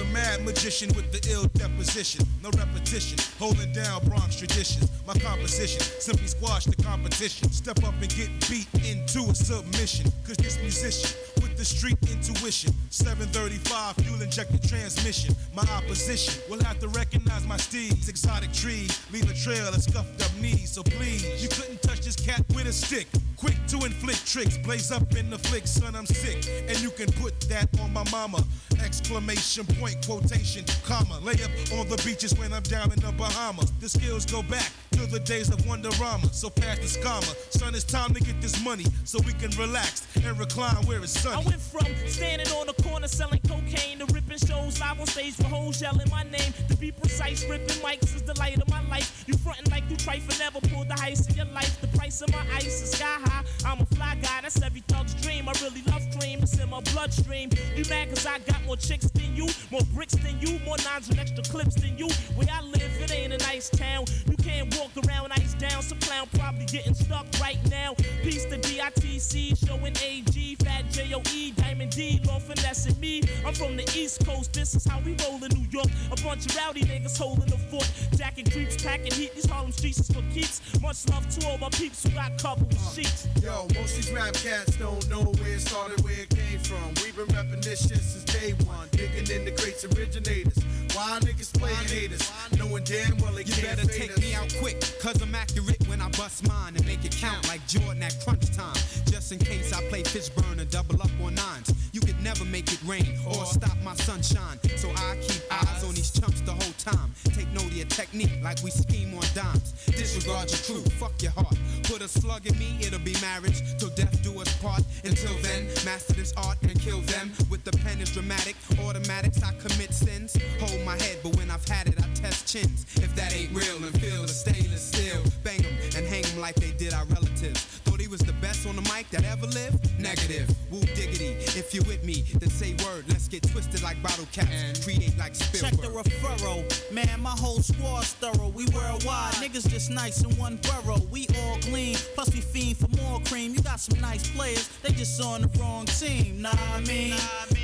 the mad magician with the ill deposition. No repetition, holding down Bronx traditions. My composition simply squash the competition. Step up and get beat into a submission. Cause this musician with the street intuition. 735 fuel injected transmission. My opposition will have to recognize my steeds. Exotic trees leave a trail of scuffed up knees. So please, you couldn't touch this cat with a stick. Quick to inflict tricks, blaze up in the flick, son, I'm sick. And you can put that on my mama. Exclamation point, quotation, comma. Lay up on the beaches when I'm down in the Bahamas. The skills go back to the days of Wonderama. So pass the scammer. Son, it's time to get this money so we can relax and recline where it's sunny. I went from standing on the corner selling cocaine to ripping shows live on stage for hoes yelling my name. To be precise, ripping mics is the light of my life. You frontin' like you trifle, never pulled the heist in your life. The price of my ice is sky high. I'm a fly guy, that's every thug's dream. I really love cream, it's in my bloodstream. You mad cause I got more chicks than you, more bricks than you, more nines and extra clips than you. Where I live, it ain't a nice town. You can't walk around ice down. Some clown probably getting stuck right now. Peace to DITC, showing AG, JOE, Diamond D, Law finessing me. I'm from the East Coast, this is how we roll in New York. A bunch of rowdy niggas holding the fort. Jacking creeps, packing heat, these Harlem streets is for keeps. Much love to all my peeps who got covered with uh, sheets. Yo, most these rap cats don't know where it started, where it came from. We've been repping this shit since day one. Digging in the crates originators. Why niggas playing haters? Knowing damn well they You can't better take us. me out quick, cause I'm accurate when I bust mine and make it count like Jordan at crunch time. Just in case I play Fishburne and double up on nines. You could never make it rain or stop my sunshine. So I keep eyes on these chumps the whole time. Take note of your technique like we scheme on dimes. Disregard your crew, fuck your heart. Put a slug in me, it'll be marriage till death do us part. Until then, master this art and kill them. With the pen is dramatic, automatics I commit sins. Hold my head, but when I've had it, I test chins. If that ain't real and feel the stainless mic that ever lived? Negative. Woo diggity. If you're with me, then say word. Let's get twisted like bottle caps. Create like Check the referral. Man, my whole squad's thorough. We worldwide. Niggas just nice in one borough. We all gleam. Plus we fiend for more cream. You got some nice players. They just on the wrong team. Nah, I mean,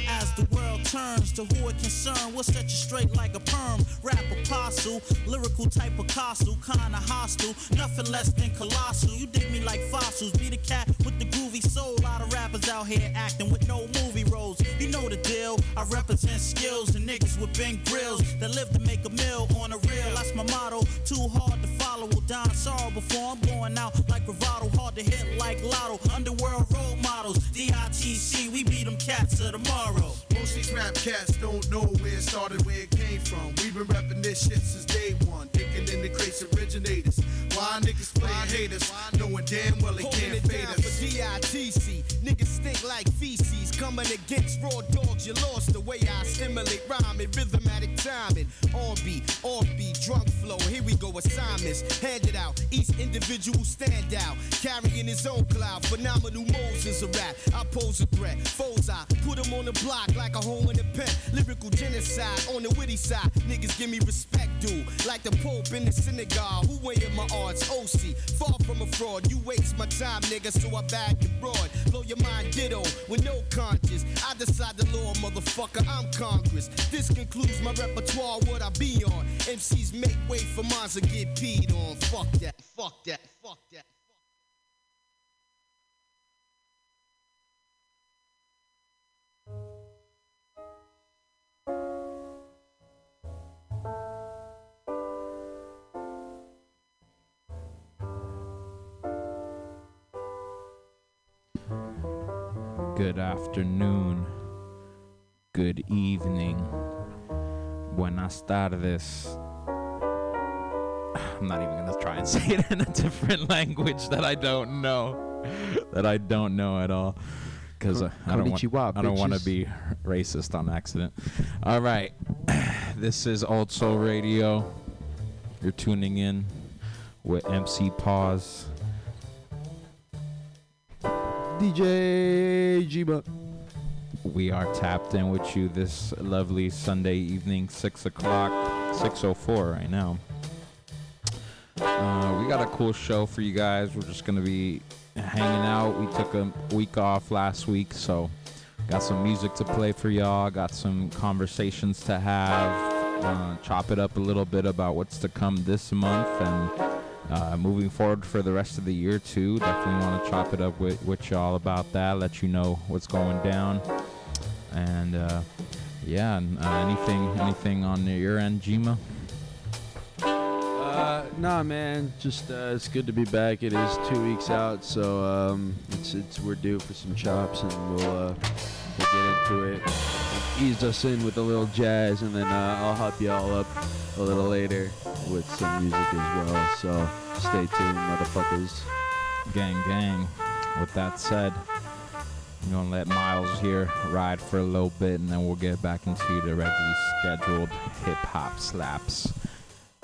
as the world turns to who it concern, we'll set you straight like a perm. Rap apostle, lyrical type of costume, kinda hostile. Nothing less than colossal. You dig me like fossils. Be the cat with the groovy soul. Lot of rappers out here acting with no movie roles. You know the deal. I represent skills and niggas with big grills that live to make a meal on the real. That's my motto. Too hard to follow. Will die sorrow before I'm going out like bravado. Hard to hit like lotto. Underworld role models. DITC, we beat them cats of tomorrow. Most these rap cats don't know where it started, where it came from. We've been repping this shit since day one. Digging in the crates originators. Why niggas playing haters? Knowing damn well they can't it fade us. for DITC. Coming against raw dogs, you lost the way I assimilate rhyming, rhythmatic timing. On beat, off beat, drunk flow. Here we go, assignments handed out. Each individual stand out, carrying his own cloud. Phenomenal Moses a rap. I pose a threat. Foes I put him on the block like a hole in a pen. Lyrical genocide on the witty side. Niggas give me respect, dude. Like the Pope in the synagogue. Who weighing my arts? OC. Far fraud. You waste my time, nigga, so I bag the broad. Blow your mind ditto with no conscience. I decide the law, motherfucker. I'm Congress. This concludes my repertoire. What I be on. MCs make way for mines to get peed on. Fuck that. Fuck that. Fuck that. Good afternoon. Good evening. Buenas tardes. I'm not even gonna try and say it in a different language that I don't know, that I don't know at all, because I don't want I don't want to be racist on accident. All right, this is Old Soul Radio. You're tuning in with MC Pause. DJ G-Buck. We are tapped in with you this lovely Sunday evening, six o'clock, six oh four right now. Uh, we got a cool show for you guys. We're just gonna be hanging out. We took a week off last week, so got some music to play for y'all. Got some conversations to have. Uh, chop it up a little bit about what's to come this month and uh, moving forward for the rest of the year too. Definitely want to chop it up with, with y'all about that. Let you know what's going down. And uh, yeah, uh, anything anything on your end, Jima? Uh, nah, man. Just uh, it's good to be back. It is two weeks out, so um, it's it's we're due for some chops, and we'll uh, we'll get into it. Ease us in with a little jazz, and then uh, I'll help you all up a little later with some music as well. So stay tuned, motherfuckers. Gang, gang. With that said, I'm gonna let Miles here ride for a little bit, and then we'll get back into the regularly scheduled hip hop slaps.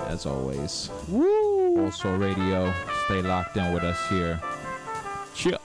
As always, Woo! Also, radio. Stay locked in with us here. Chill.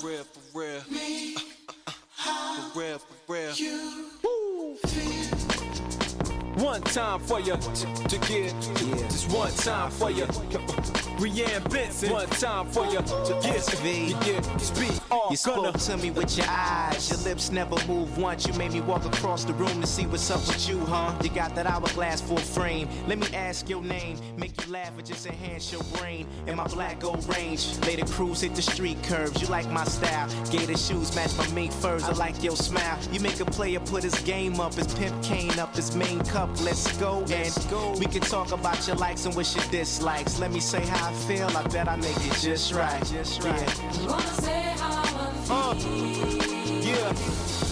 For real, for real. Me. Uh, uh, uh, for real, for real. You. Woo. One time for you to, to get, yeah. just one time for you. Brianne Benson, one time for you to get, yeah, speak all You spoke to me with your eyes, your lips never move once. You made me walk across the room to see what's up with you, huh? You got that hourglass full frame. Let me ask your name, make you laugh or just enhance your brain. In my black gold range, lay the cruise, hit the street curves. You like my style, gator shoes match my mink furs. I like your smile. You make a player put his game up, his pimp cane up, his main cup. Let's go and go. We can talk about your likes and what your dislikes. Let me say how I feel. I bet I make it just right. Just right. Yeah. Wanna say how I feel? Uh, yeah.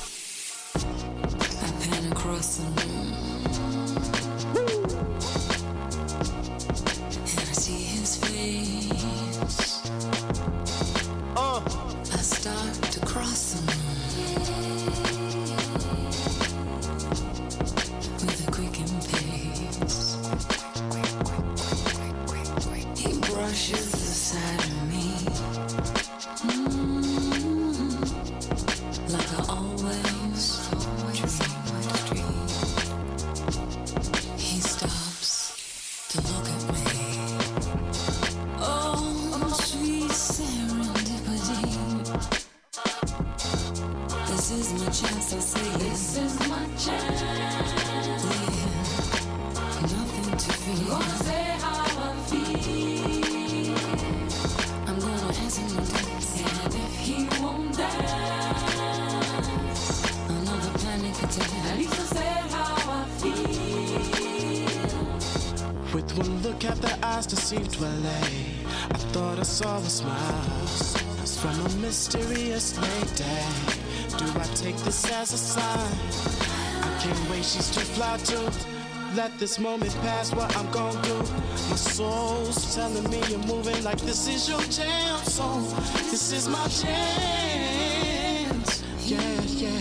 This is my chance, I say. This is my chance. Yeah, nothing to fear. Gonna say how I feel. I'm gonna ask him to dance, and if he won't dance, another panic attack. At least I said how I feel. With one look at the eyes that seemed to allay, I thought I saw a smile from a mysterious lady. Do I take this as a sign? I can't wait, she's too fly to let this moment pass. What I'm gonna do? My soul's telling me you're moving like this is your jam. So this is my chance. Yeah, yeah,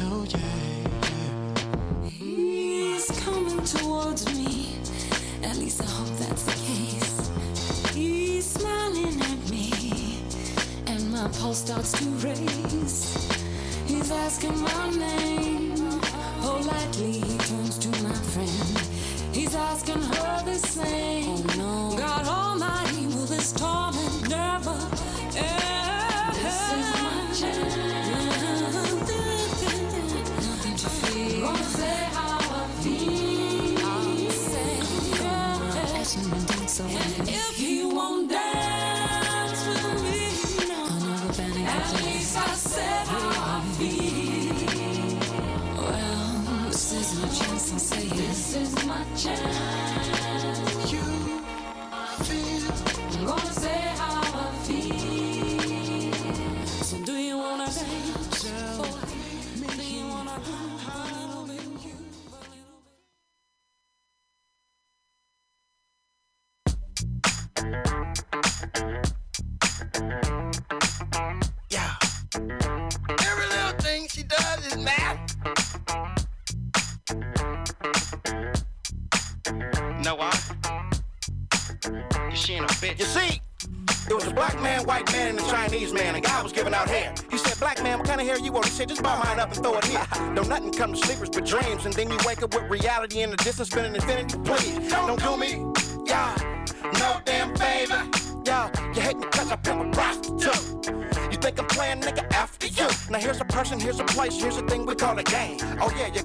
oh yeah. He's coming towards me. At least I hope that's the case. He's smiling at me, and my pulse starts to race. Asking my name. Reality in the distance, spinning infinity. Please, don't do me. Yeah, no damn favor. Yeah, you hate me cause I've been a prostitute. You think I'm playing nigga after you. Now here's a person, here's a place, here's a thing we call a game. Oh yeah, your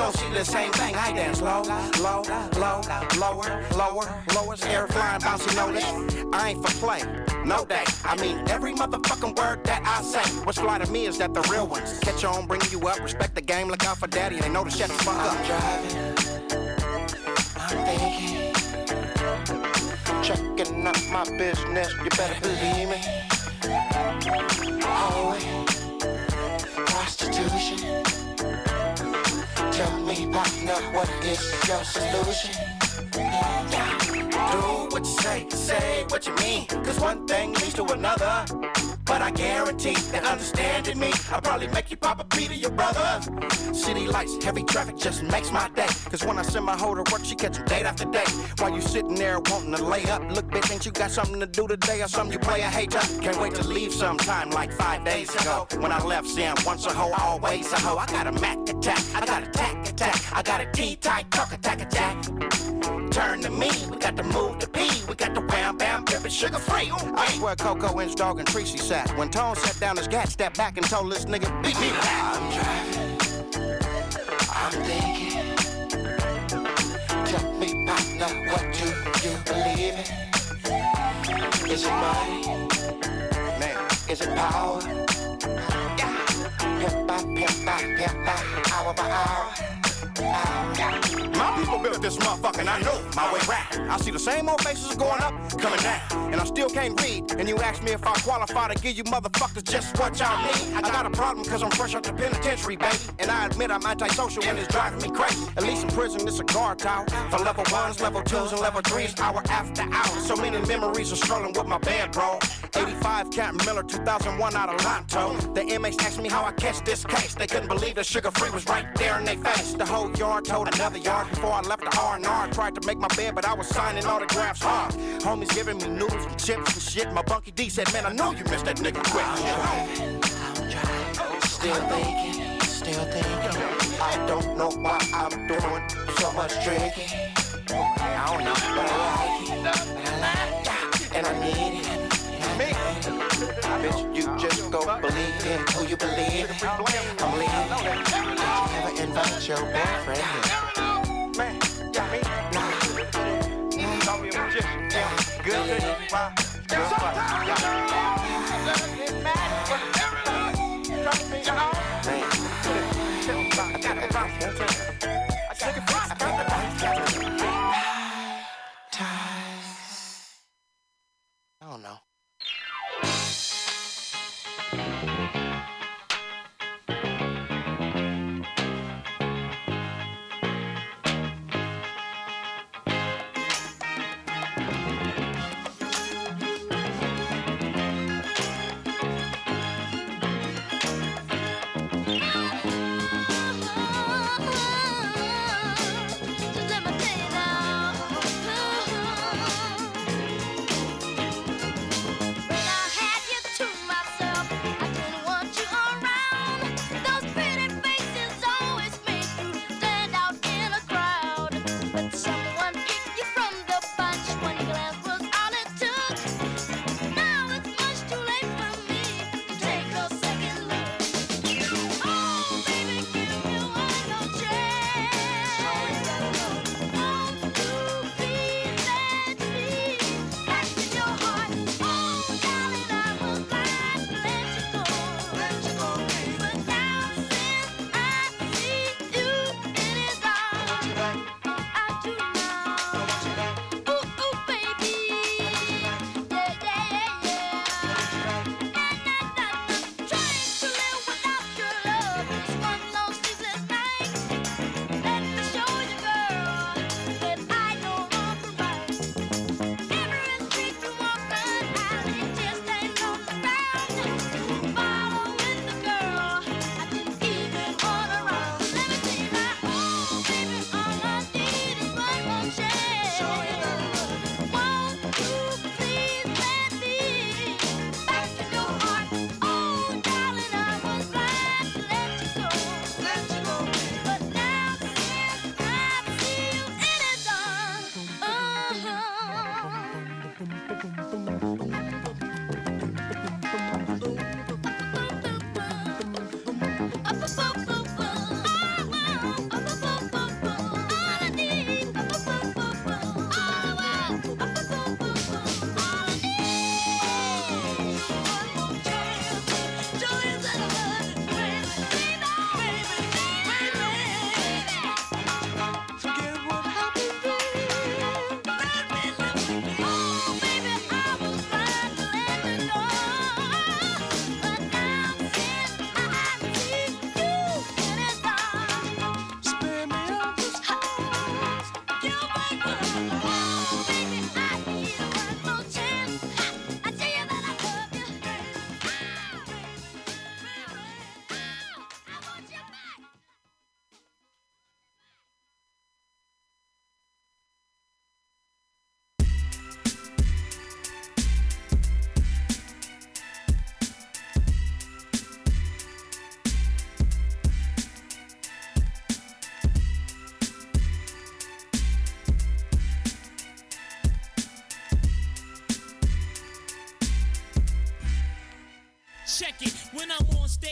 don't see the same thing. I dance low, low, low, lower, lower, lower. Air flying, bouncy notice. I ain't for play. No day. I mean every motherfucking word that I say. What's fly to me is that the real ones catch on, bring you up, respect the game, look out for daddy. They know to shut the fuck up. I'm driving. I'm thinking. Checking out my business, you better believe me. Hallway. Prostitution. Tell me, partner, what is your solution? Yeah. Do what you say, say what you mean. Cause one thing leads to another. But I guarantee that understanding me, I'll probably make you pop a beat of your brother. City lights, heavy traffic just makes my day. Cause when I send my hoe to work, she catching date after day. While you sitting there wanting to lay up, look, bitch, ain't you got something to do today or something you play? I hate. Can't wait to leave sometime like five days ago. When I left, saying once a hoe, always a hoe. I got a Mac attack, I got a tack attack, I got a T-type truck attack attack. Turn to me, we got to move to P, we got the wham bam pippin' sugar free. I swear Coco Inch Dog and Tracy sat. When Tone sat down his gat, stepped back and told this nigga, beat me back. I'm driving, I'm thinking. Tell me, partner, what do you believe in? Is it money? Man, is it power? Yeah. Pimp by pimp by pimp by hour by hour. My people built this motherfucker, and I know my way round. I see the same old faces going up, coming down, and I still can't read. And you ask me if I qualify to give you motherfuckers just what y'all need. I got a problem because I'm fresh out the penitentiary, baby. And I admit I'm antisocial and it's driving me crazy. At least in prison, it's a guard tower. For level ones, level twos, and level threes, hour after hour. So many memories are strolling with my bed, bro. 85 Captain Miller, 2001 out of Lonto. The inmates asked me how I catch this case. They couldn't believe that sugar free was right there in their face. The whole yard told another yard before I left the R&R. Tried to make my bed, but I was signing autographs hard. Homies giving me noodles and chips and shit. My bunky D said, man, I know you missed that nigga quick. Still thinking, still thinking. I don't know why I'm doing so much drinking. I don't know, but I like it. I like it. And I need it. Bitch, you just go believe in who you believe in. I'm leaving. Did you ever invite your boyfriend here? Man, yeah, me. Nah. Call me a magician. Yeah, good, good. Good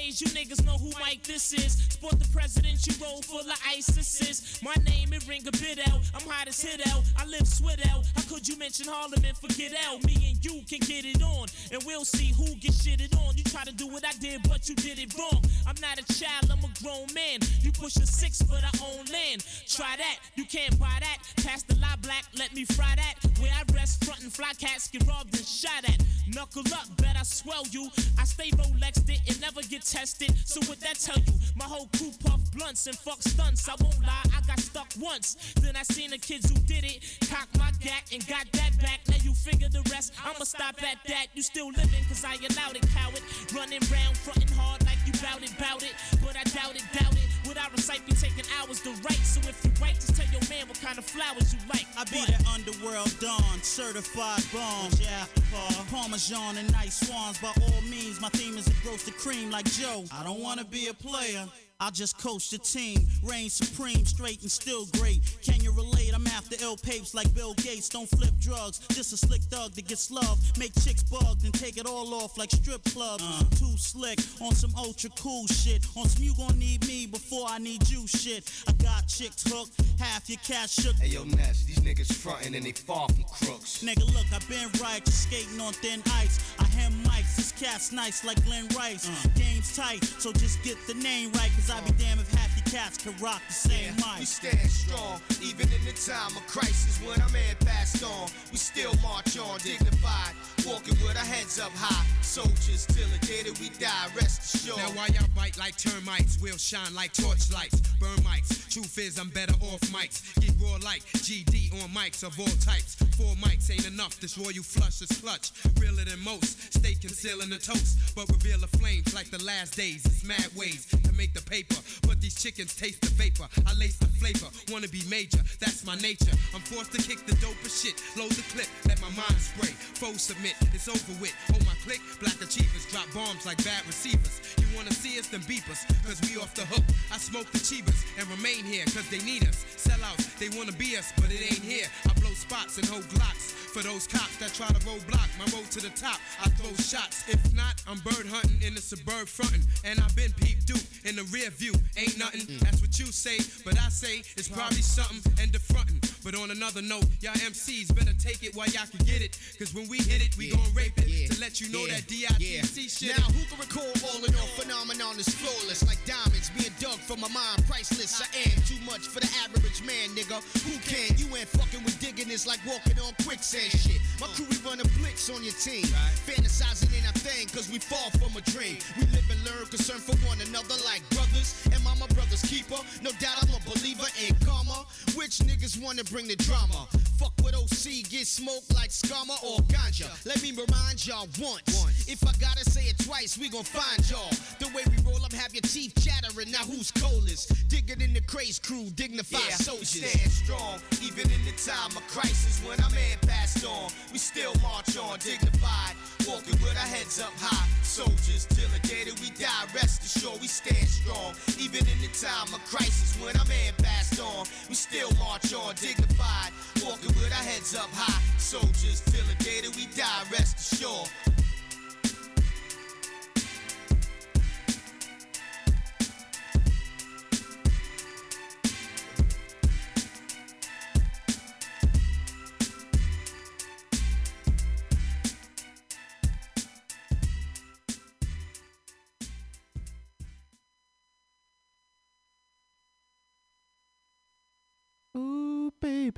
You niggas know who Mike this is. Sport the presidential role full of ISIS. My name, it ring a bit out. I'm hot as hit out. I live sweat out. How could you mention Harlem and forget out? Me and you can get it on, and we'll see who gets shitted on. You try to do what I did, but you did it wrong. I'm not a child, I'm a grown man. You push a six, but I own land. Try that, you can't buy that. Pass the lie black, let me fry that. Where I rest, front and fly cats get robbed and shot at. Knuckle up, bet I swell you. I stay Rolexed it and never get tested. So what that tell you? My whole crew puff blunts and fuck stunts. I won't lie, I got stuck once. Then I seen the kids who did it, cock my gat and got that back. Now you figure the rest. I'ma stop at that. You still living, cause I allowed it, coward. Running round, fronting hard like you bout it, bout it. But I doubt it, doubt it. What I recite be taking hours to write. So if you write, just tell your man what kind of flowers you like. I be the underworld dawn, certified bomb. Yeah, uh, Parmesan and nice swans. By all means, my theme is to roast the cream like Joe. I don't wanna be a player. I'll just coach the team, reign supreme, straight and still great. Can you relate? I'm after ill papes like Bill Gates. Don't flip drugs, just a slick thug that gets love. Make chicks bugged and take it all off like strip clubs. Uh. Too slick on some ultra cool shit. On some you gon' need me before I need you shit. I got chicks hooked, half your cash shook. Hey yo, Ness, these niggas frontin' and they far from crooks. Nigga, look, I been right, just skating on thin ice. I hem mics, this cat's nice like Glen Rice. Uh. Game's tight, so just get the name right, cause I be damn if half the cats could rock the same mic. We stand strong, even in the time of crisis when our man passed on. We still march on, dignified, walking with our heads up high. Soldiers till the day that we die, rest assured. Now while y'all bite like termites, we'll shine like torchlights, burn mics. Truth is, I'm better off mics. Get raw like GD on mics of all types. Four mics ain't enough. This royal flush is clutch, realer than most. Stay concealing the toast, but reveal the flames like the last days. It's mad ways to make the paper, but these chickens taste the vapor. I lace the flavor, wanna be major. That's my nature. I'm forced to kick the dopest shit. Load the clip, let my mind spray. Foes submit, it's over with. Hold my click, black achievers drop bombs like bad receivers. You wanna see us, then beep us, cause we off the hook. I smoke the chivas and remain here, cause they need us. Sellouts, they wanna be us, but it ain't here. I blow spots and hold glocks for those cops that try to roadblock my road to the top. I throw shots. If not, I'm bird hunting in the suburb frontin'. And I've been peep dupe in the rear view. Ain't nothing, that's what you say, but I say it's probably something and the frontin'. But on another note, y'all MCs better take it while y'all can get it. Cause when we hit it, we gon' rape it to let you know that DITC shit. Now who can recall all in all phenomenon is flawless like diamonds being dug from my mind priceless. I am too much for the average man, nigga. Who can? You ain't fucking with digging is like walking on quicksand shit. My crew we run a blitz on your team. Fantasizing ain't a thing cause we fall from a dream. We live and learn concern for one another like brothers. And my brother's keeper. No doubt I'm a believer in karma. Which niggas wanna bring the drama? Fuck with OC, get smoked like scammer or ganja. Let me remind y'all once. If I gotta say it twice, we gon' find y'all. The way we roll up, have your teeth chattering. Now who's coldest? Digging in the crates crew, dignified Yeah, we soldiers. stand strong, even in the time of crisis when our man passed on. We still march on, dignified, walking with our heads up high. Soldiers till the day that we die, rest assured we stand strong, even in the time of crisis when our man passed on. We still march on, dignified, walking with our heads up high. Soldiers till the day that we die, rest assured.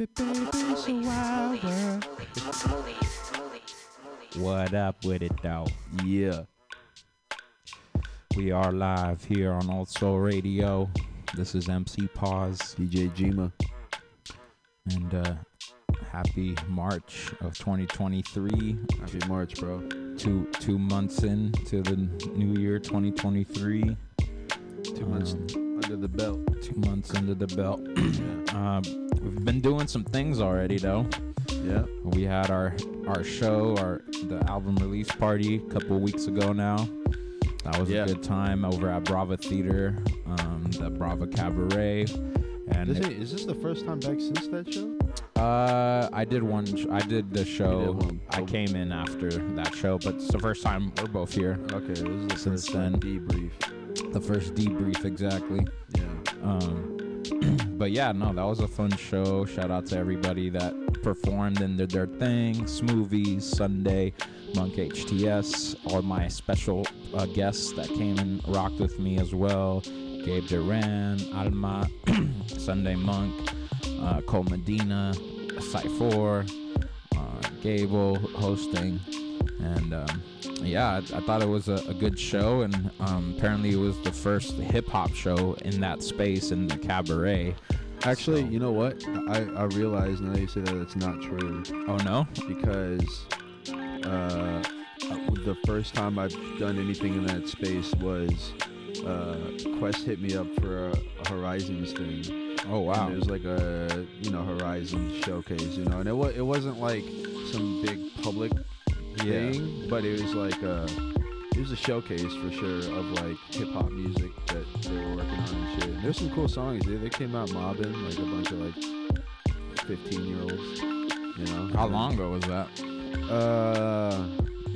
Baby, baby, it's a wild world. What up with it, though? Yeah. We are live here on Old Soul Radio. This is MC Pause. DJ Jima. And uh, happy March of 2023. Happy March, bro. Two two months in to the new year 2023. Two months under the belt. Two months under the belt. um, we've been doing some things already, though. Yeah. We had our our show, our the album release party a couple weeks ago now. That was Yeah. a good time over at Brava Theater, um, the Brava Cabaret. And This it- is this the first time back since that show? Uh, I did one. Sh- I did the show. I came in after that show, but it's the first time we're both here. Okay, this is the Since first then, debrief. The first debrief, exactly. Yeah. Um, but yeah, no, that was a fun show. Shout out to everybody that performed and did their thing. Smoothies, Sunday, Monk HTS, all my special uh, guests that came and rocked with me as well. Gabe Duran, Alma, Sunday Monk, uh, Cole Medina, Site 4, uh, Gable hosting. And um, yeah, I, I thought it was a, a good show. And um, apparently, it was the first hip hop show in that space in the cabaret. Actually, you know what? I, I realize now you say that it's not true. Oh no? Because uh, the first time I've done anything in that space was uh, Quest hit me up for a, Horizons thing. Oh wow! And it was like a you know Horizons showcase, you know, and it was it wasn't like some big public Yeah. thing, but it was like a it was a showcase for sure of like hip hop music that they were working on and shit. There's some cool songs. They, they came out mobbing like a bunch of like 15 year olds. You know. How long ago was that? Uh,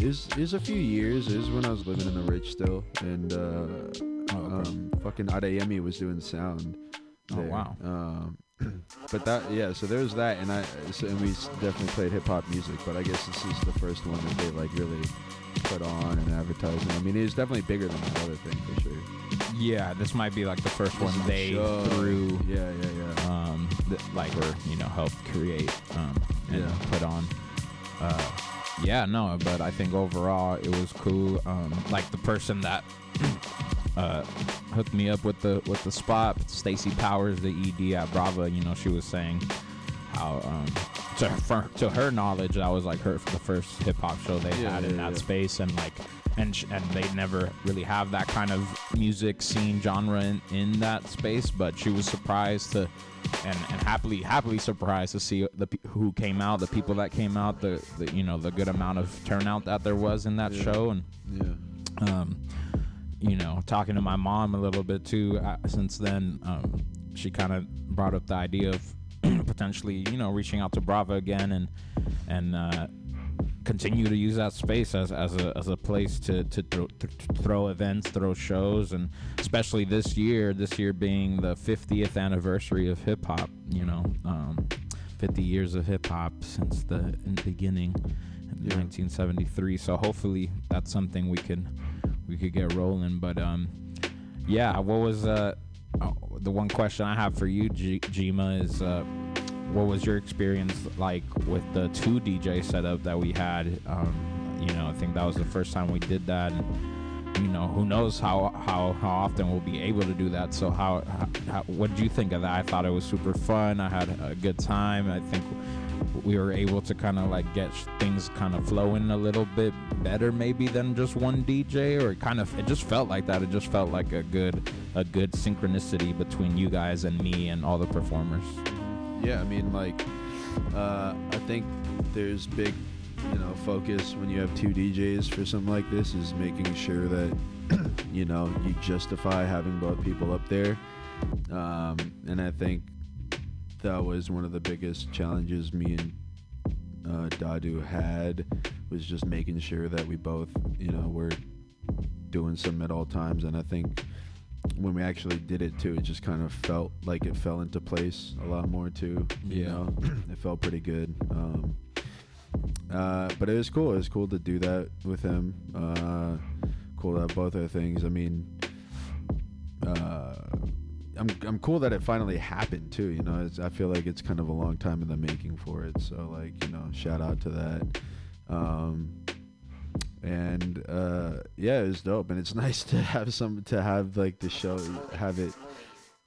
is is a few years. Is when I was living in the Rich still, and uh, um, fucking Adeyemi was doing sound. Oh, there. wow. Um, but that yeah, so there was that, and I so, and we definitely played hip hop music. But I guess this is the first one that they like really put on and advertising. I mean, it was definitely bigger than that other thing for sure. Yeah, this might be like the first one This is a they show. threw. Yeah, yeah, yeah. Um, th- like or you know helped create um and Yeah. put on. Uh, yeah, no, but I think overall it was cool. Um, like the person that uh hooked me up with the with the spot, Stacy Powers, the ED at Brava. You know, she was saying how um to her, to her knowledge that was like her the first hip hop show they Yeah, had yeah, in that yeah. space and like and sh- and they never really have that kind of music scene genre in, in that space but she was surprised to and, and happily happily surprised to see the who came out the people that came out the, the you know the good amount of turnout that there was in that show and Yeah. um, you know, talking to my mom a little bit too. Uh, since then, um, she kind of brought up the idea of potentially, you know, reaching out to Brava again and and uh, continue to use that space as, as a as a place to to, throw to to throw events, throw shows, and especially this year, this year being the 50th anniversary of hip hop. You know, um, 50 years of hip hop since the beginning. in 1973 so hopefully that's something we can we could get rolling but um yeah what was uh oh, the one question i have for you G- Jima is uh what was your experience like with the two dj setup that we had? Um you know i think that was the first time we did that and you know who knows how how how often we'll be able to do that. So how, how what did you think of that? I thought it was super fun. I had a good time. I think we were able to kind of like get things kind of flowing a little bit better maybe than just one DJ or kind of it just felt like that it just felt like a good a good synchronicity between you guys and me and all the performers Yeah, I mean, like, uh, I think there's big, you know, focus when you have two DJs for something like this is making sure that, you know, you justify having both people up there. Um, and I think that was one of the biggest challenges me and uh, Dadu had was just making sure that we both, you know, were doing some at all times. And I think when we actually did it too, it just kind of felt like it fell into place a lot more too. You Yeah. know, it felt pretty good. Um, uh, but it was cool. It was cool to do that with him. Uh, cool to have both our things. I mean, uh, I'm I'm cool that it finally happened too. You know, I feel like it's kind of a long time in the making for it. So like, you know, shout out to that. Um, and uh, yeah, it was dope, and it's nice to have some to have like the show have it.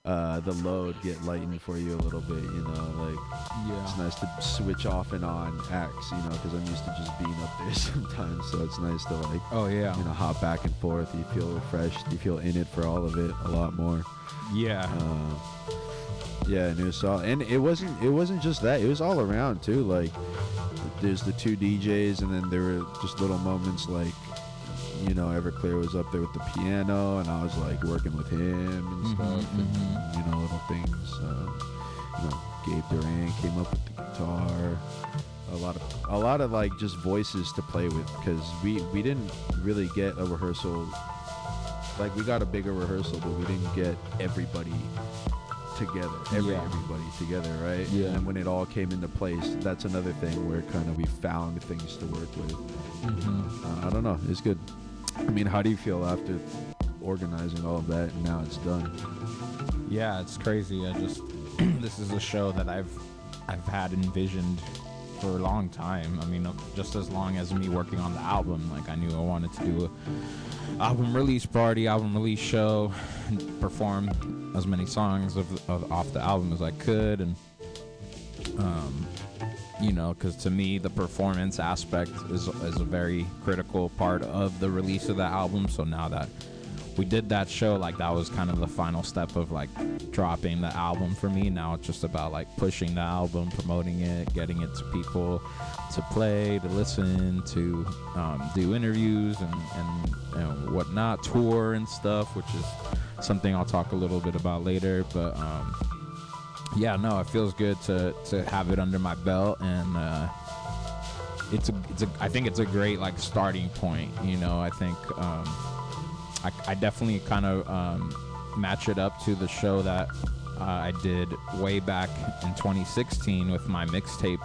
Uh, the load get lightened for you a little bit, you know, like Yeah. it's nice to switch off and on acts, you know, because I'm used to just being up there sometimes, so it's nice to like, oh yeah, you know, hop back and forth. You feel refreshed, you feel in it for all of it a lot more. yeah Uh, yeah, and it was all, and it wasn't it wasn't just that. It was all around too. Like there's the two DJs, and then there were just little moments like, you know, Everclear was up there with the piano, and I was like working with him and Mhm, stuff, and you know, little things. Uh, you know, Gabe Duran came up with the guitar. A lot of a lot of like just voices to play with because we we didn't really get a rehearsal. Like we got a bigger rehearsal, but we didn't get everybody together, every Yeah. everybody together, right? Yeah. And when it all came into place, that's another thing where kind of we found things to work with. Mhm. Uh, I don't know. It's good. I mean, how do you feel after organizing all of that and now it's done? Yeah, it's crazy. I just this is a show that I've I've had envisioned for a long time. I mean, just as long as me working on the album. Like I knew I wanted to do a album release party, album release show, perform as many songs of, of off the album as I could, and um, you know, because to me the performance aspect is is a very critical part of the release of the album. So now that we did that show like that was kind of the final step of like dropping the album for me now it's just about like pushing the album promoting it getting it to people to play to listen to um, do interviews and, and, and whatnot tour and stuff which is something i'll talk a little bit about later but um, yeah no it feels good to, to have it under my belt and uh, it's a, it's a I think it's a great like starting point you know I think um, I, I definitely kind of um, match it up to the show that uh, I did way back in 2016 with my mixtape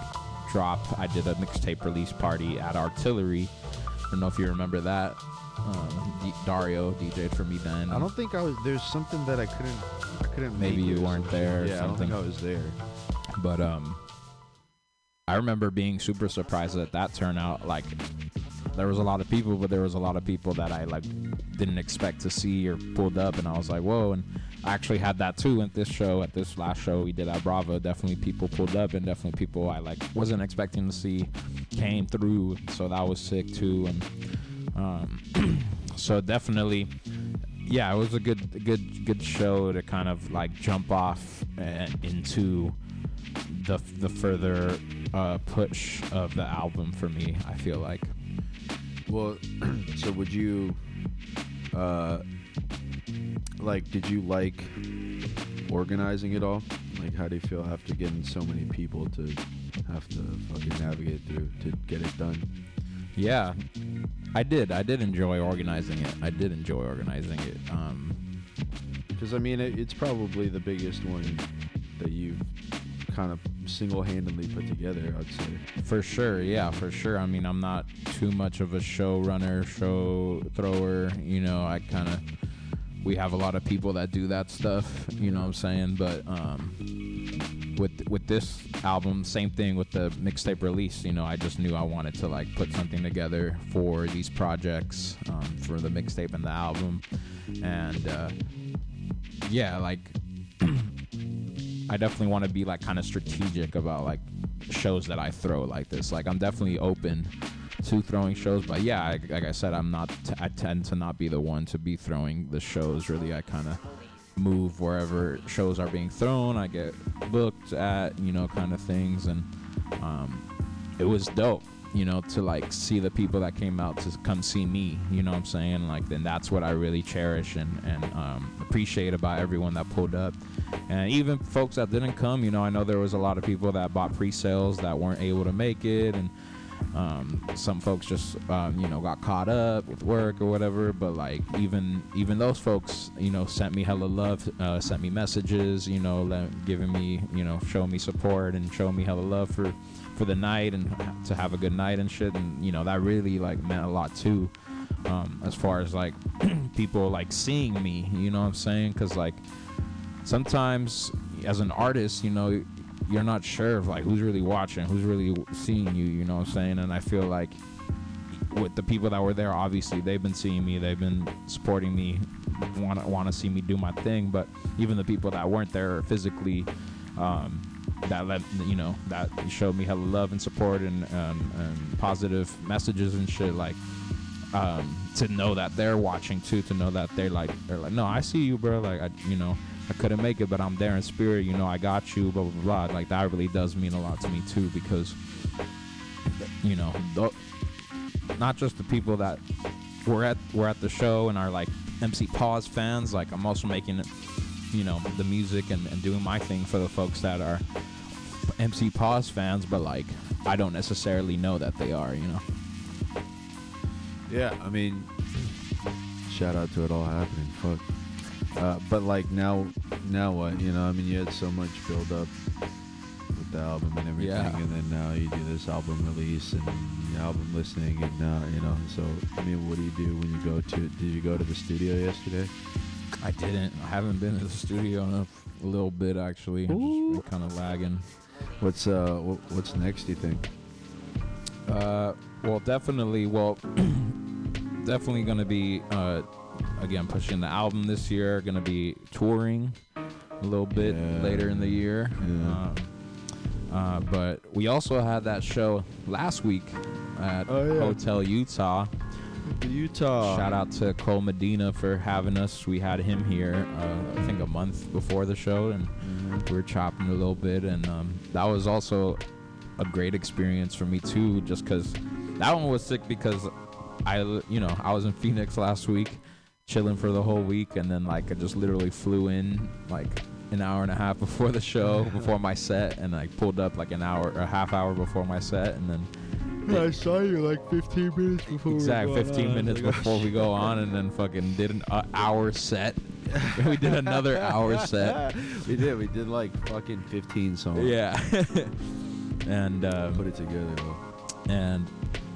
drop. I did a mixtape release party at Artillery. I don't know if you remember that. Um, D- Dario DJ'd for me then. I don't think I was. There's something that I couldn't. I couldn't. Maybe you weren't there or Yeah, I don't think I was there. But um, I remember being super surprised at that turnout. Like, there was a lot of people, but there was a lot of people that I like didn't expect to see or pulled up, and I was like, whoa! And I actually had that too at this show, at this last show we did at Brava. Definitely people pulled up, and definitely people I like wasn't expecting to see came through. So that was sick too, and um, so definitely yeah, it was a good, good, good show to kind of like jump off uh, into the the further uh, push of the album for me. I feel like. Well, so would you, uh, like, did you like organizing it all? Like, how do you feel after getting so many people to have to fucking navigate through to get it done? Yeah, I did. I did enjoy organizing it. I did enjoy organizing it. Um, Because I mean, it, it's probably the biggest one that you've kind of single-handedly put together. I'd say. For sure, yeah, for sure. I mean, I'm not too much of a showrunner, show thrower. You know, I kind of we have a lot of people that do that stuff. You know what I'm saying? But um, with with this album, same thing with the mixtape release. You know, I just knew I wanted to like put something together for these projects, um, for the mixtape and the album, and uh, yeah, like I definitely want to be like kind of strategic about like shows that I throw like this. Like I'm definitely open to throwing shows, but yeah, I, like I said, I'm not. T- I tend to not be the one to be throwing the shows. Really, I kind of move wherever shows are being thrown. I get booked at, you know, kind of things, and um, it was dope. You know, to like see the people that came out to come see me. You know what I'm saying? Like, then that's what I really cherish and and um, appreciate about everyone that pulled up, and even folks that didn't come. You know, I know there was a lot of people that bought pre-sales that weren't able to make it, and um, some folks just um, you know got caught up with work or whatever. But like even even those folks, you know, sent me hella love, uh, sent me messages, you know, giving me you know showing me support and showing me hella love for for the night and to have a good night and shit. And you know that really like meant a lot too. Um, as far as like people like seeing me, you know what I'm saying? Because like sometimes as an artist, you know, you're not sure of like who's really watching, who's really seeing you, you know what I'm saying? And I feel like with the people that were there, obviously they've been seeing me, they've been supporting me, want to want to see me do my thing. But even the people that weren't there physically, um, that let you know that showed me hella love and support and um, and positive messages and shit like. Um, to know that they're watching too, to know that they're like, they're like, no, I see you, bro. Like, I, you know, I couldn't make it, but I'm there in spirit. You know, I got you. Blah blah blah. Like that really does mean a lot to me too, because you know, not just the people that were at were at the show and are like MC Pause fans. Like I'm also making you know, the music and, and doing my thing for the folks that are MC Pause fans, but like I don't necessarily know that they are. You know. Yeah, I mean, shout out to it all happening. Fuck. Uh, but like now, now what? You know, I mean, you had so much build up with the album and everything, Yeah. and then now you do this album release and album listening, and now you know. So I mean, what do you do when you go to? Did you go to the studio yesterday? I didn't. I haven't been to the studio in a little bit actually. Just kind of lagging. What's uh, what's next? Do you think? Uh, well, definitely. Well, definitely gonna be uh, again pushing the album this year. Gonna be touring a little bit Yeah. later in the year. Yeah. Um, uh, but we also had that show last week at Oh, yeah. Hotel Utah. Utah. Shout out to Cole Medina for having us. We had him here, uh, I think, a month before the show, and we were chopping a little bit. And um, that was also a great experience for me too, just because that one was sick because I, you know, I was in Phoenix last week, chilling for the whole week, and then like I just literally flew in like an hour and a half before the show, before my set, and like pulled up like an hour or a half hour before my set, and then I saw you like 15 minutes before. Exactly, 15 minutes before we go on, and then fucking did an uh, hour set. we did another hour set. we did. We did like fucking 15 songs. Yeah. and um, Put it together though. and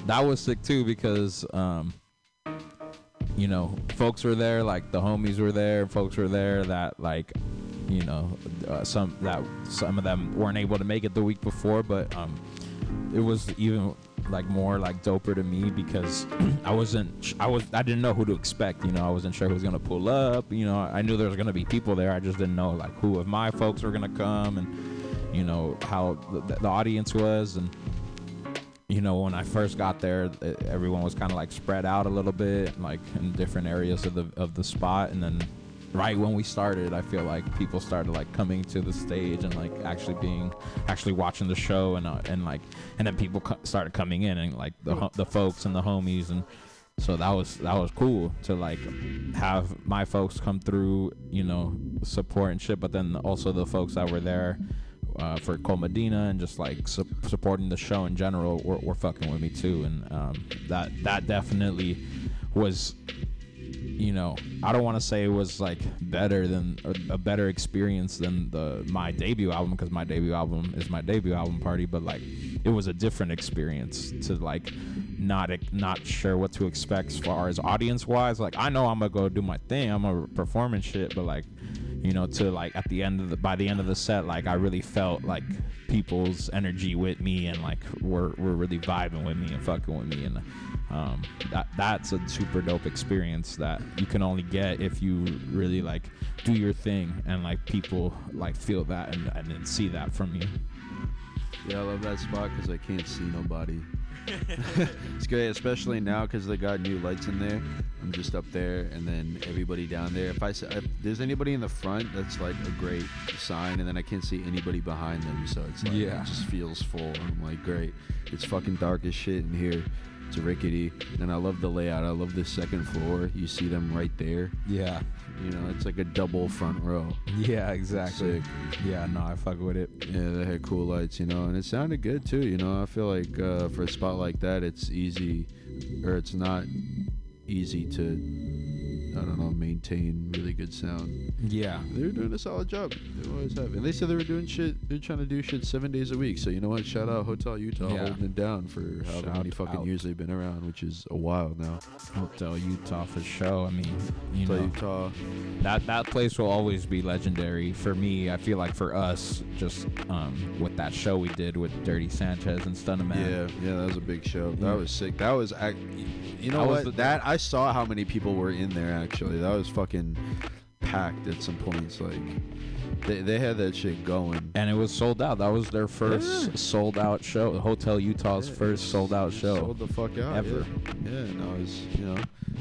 that was sick too because um, you know folks were there, like the homies were there, folks were there that like you know uh, some that some of them weren't able to make it the week before, but um, it was even like more like doper to me because I wasn't I was I didn't know who to expect you know I wasn't sure who was gonna pull up you know I knew there was gonna be people there I just didn't know like who of my folks were gonna come and you know how the, the audience was and you know when I first got there everyone was kind of like spread out a little bit like in different areas of the of the spot. And then right when we started I feel like people started like coming to the stage and like actually being actually watching the show and uh, and like and then people co- started coming in and like the the folks and the homies. And so that was that was cool to like have my folks come through you know support and shit but then also the folks that were there uh, for Cole Medina and just like su- supporting the show in general were, were fucking with me too. And um, that that definitely was you know I don't want to say it was like better than a, a better experience than the my debut album because my debut album is my debut album party but like it was a different experience to like not not sure what to expect as far as audience wise like I know I'm gonna go do my thing I'm gonna perform and shit but like you know to like at the end of the by the end of the set like i really felt like people's energy with me and like were, were really vibing with me and fucking with me and um that that's a super dope experience that you can only get if you really like do your thing and like people like feel that and, and then see that from you Yeah, I love that spot because I can't see nobody. it's great, especially now because they got new lights in there. I'm just up there, and then everybody down there. If I if there's anybody in the front, that's like a great sign, and then I can't see anybody behind them, so it's like Yeah. it just feels full. I'm like, great. It's fucking dark as shit in here. It's rickety, and I love the layout. I love the second floor. You see them right there. yeah You know, it's like a double front row. yeah exactly yeah no i fuck with it Yeah, they had cool lights, you know, and it sounded good too. You know, I feel like uh, for a spot like that, it's easy, or it's not easy to, I don't know, maintain really good sound. yeah They were doing a solid job. They always have, and they said they were doing shit. They're trying to do shit seven days a week. So you know what? Shout out Hotel Utah Yeah. holding it down for however many fucking out. years they've been around, which is a while now. hotel utah for show i mean you Hotel know Utah. that that place will always be legendary for me. I feel like for us, just um, with that show we did with Dirty Sanchez and Stunner Man. Yeah, yeah, that was a big show. That Yeah. was sick. That was, ac- you know That what? the- that I saw how many people were in there. Actually, that was fucking packed at some points. Like, they they had that shit going. and it was sold out. That was their first Yeah. sold out show. Hotel Utah's Yeah, first sold out show. Sold the fuck out. Ever. Yeah, yeah and I was, you know,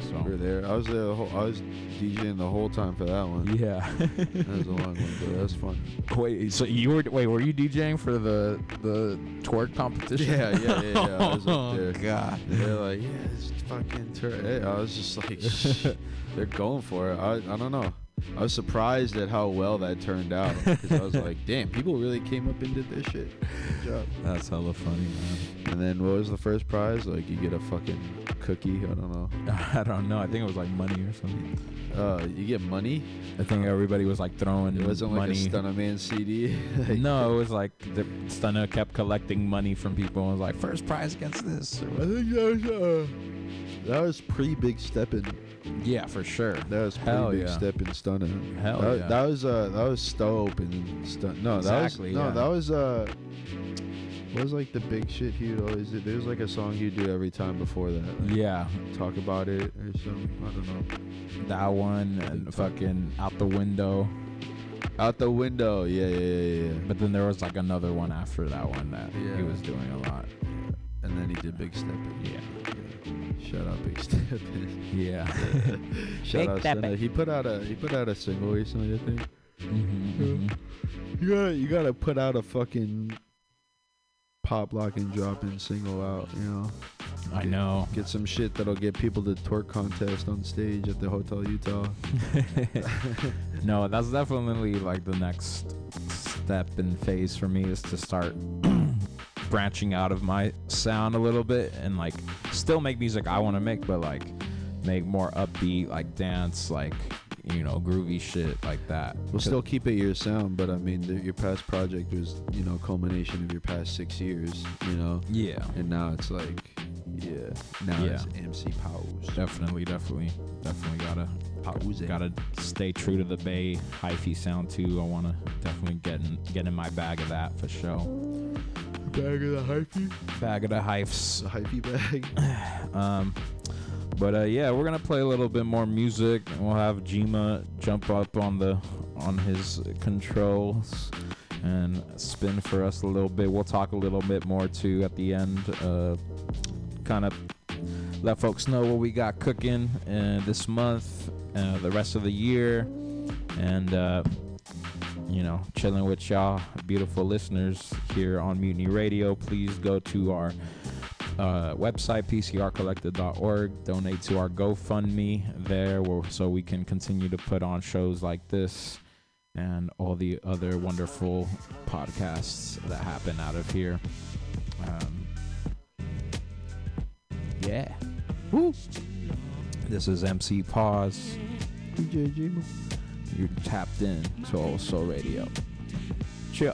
So- we were there. I was there. The whole, I was DJing the whole time for that one. Yeah. that was a long one, but that was fun. wait, so you were wait, were you DJing for the the twerk competition? Yeah, yeah, yeah, yeah. I was up oh, there. Oh God. They're like, yeah, it's fucking. Hey, I was just like, shh, they're going for it. I, I don't know. I was surprised at how well that turned out because I was like, damn, people really came up and did this shit. Good job. That's hella funny, man. And then what was the first prize? Like you get a fucking cookie. I don't know. I don't know. I think it was like money or something. Uh, you get money. I think everybody was like throwing It wasn't like a Stunner Man CD. Like, no, it was like the Stunner kept collecting money from people and was like, first prize against this. I think that was uh, that was pre Big Steppin'. Yeah, for sure. That was pretty Hell Big yeah. Steppin' Stunner. Hell that, yeah. That was uh that was Stope and Stun. No, Exactly, that was no, yeah. that was uh. What was like the big shit he would always do? There was like a song he'd do every time before that. like, Yeah, Talk about it or something. I don't know. that one and fucking out the window. Out the window. Yeah, yeah, yeah, yeah. But then there was like another one after that one that Yeah. he was doing a lot. And then he did Big Steppin'. Yeah. Shout out Big Steppin'. Yeah. Shout Big out Steppin'. He put out a he put out a single recently, I think. Mhm, mhm. You gotta you gotta put out a fucking pop lock and drop in single out, you know. I know. Get some shit that'll get people to twerk contest on stage at the Hotel Utah. no, that's definitely like the next step and phase for me is to start branching out of my sound a little bit and like still make music I want to make, but like make more upbeat, like dance, like you know, groovy shit like that. We'll still keep it your sound, but I mean, the, your past project was, you know, culmination of your past six years, you know. Yeah. And now it's like, yeah, now Yeah. it's MC Pause. Definitely, definitely, definitely gotta gotta stay true to the Bay hyphy sound too. I wanna definitely get in get in my bag of that for sure. Bag of the hyphy. Bag of the hypes. The hyphy bag. Um, but uh, yeah, we're gonna play a little bit more music. and We'll have Jima jump up on the on his controls and spin for us a little bit. We'll talk a little bit more too at the end. Uh, kind of let folks know what we got cooking uh, this month, uh, the rest of the year, and uh, you know, chilling with y'all, beautiful listeners here on Mutiny Radio. Please go to our uh, website, pcrcollective.org. Donate to our GoFundMe there so we can continue to put on shows like this and all the other wonderful podcasts that happen out of here. Um, yeah. Woo. This is MC Pause. You're tapped in to Old Soul Radio. Chill.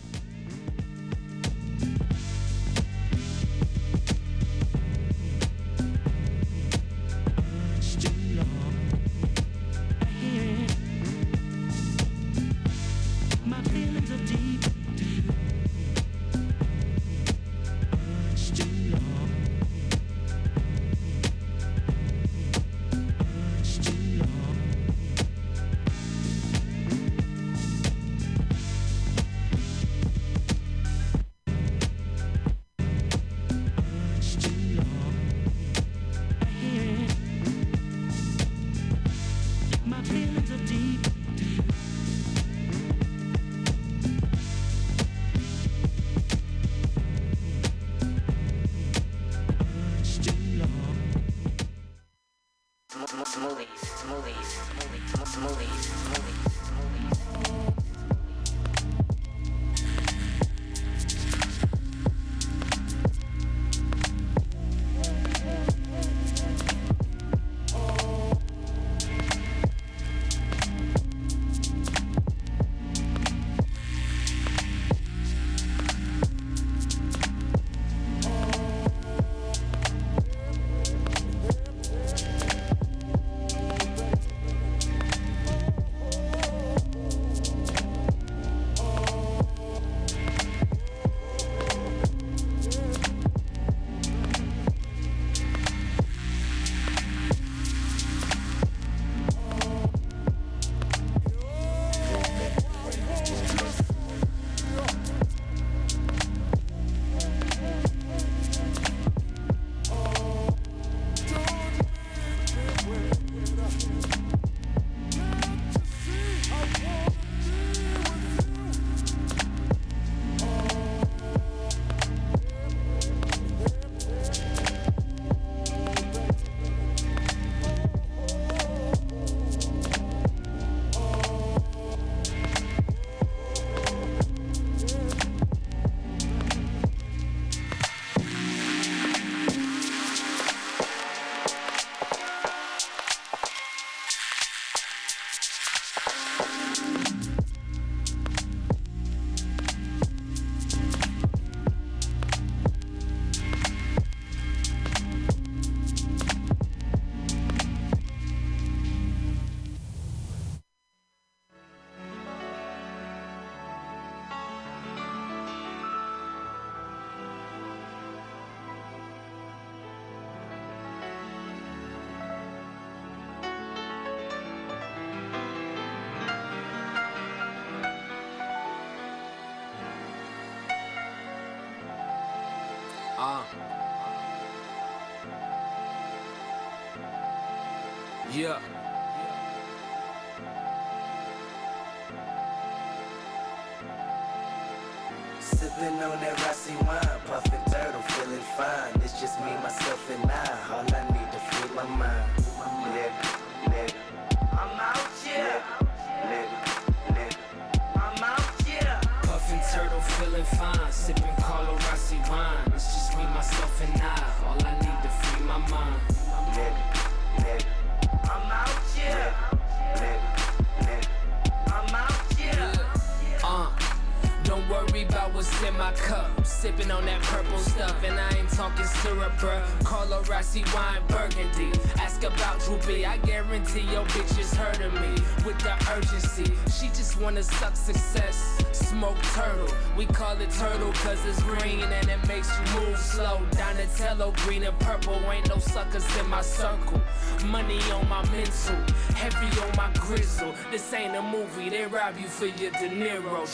for your De Niro.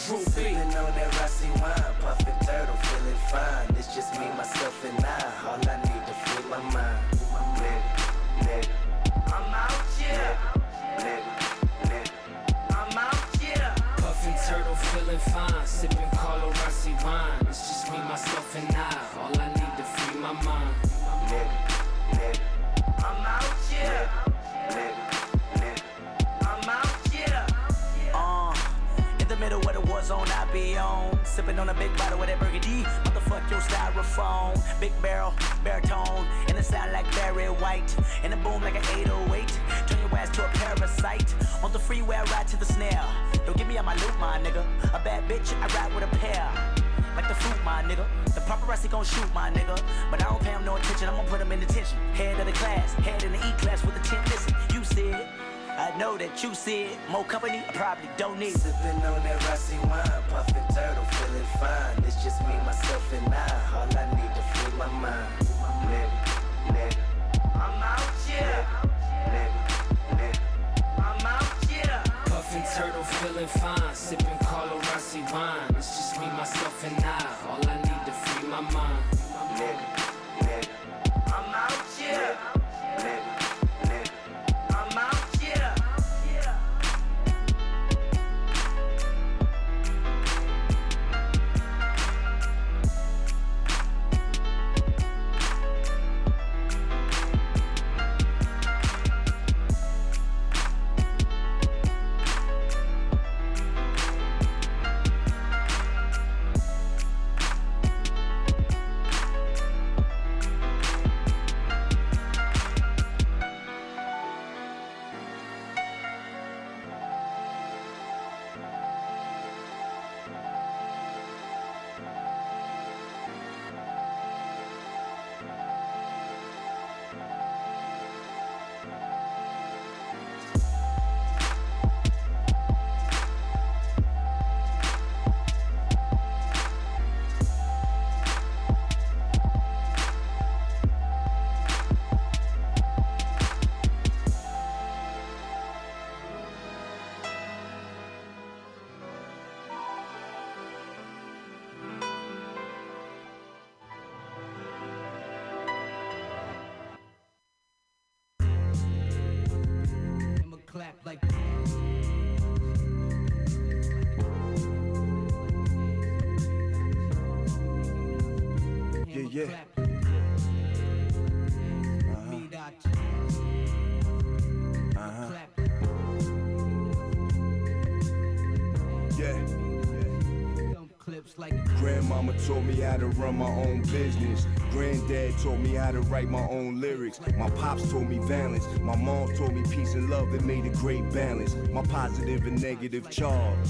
taught me how to run my own business. Granddad taught me how to write my own lyrics. My pops taught me balance. My mom taught me peace and love that made a great balance. My positive and negative charge.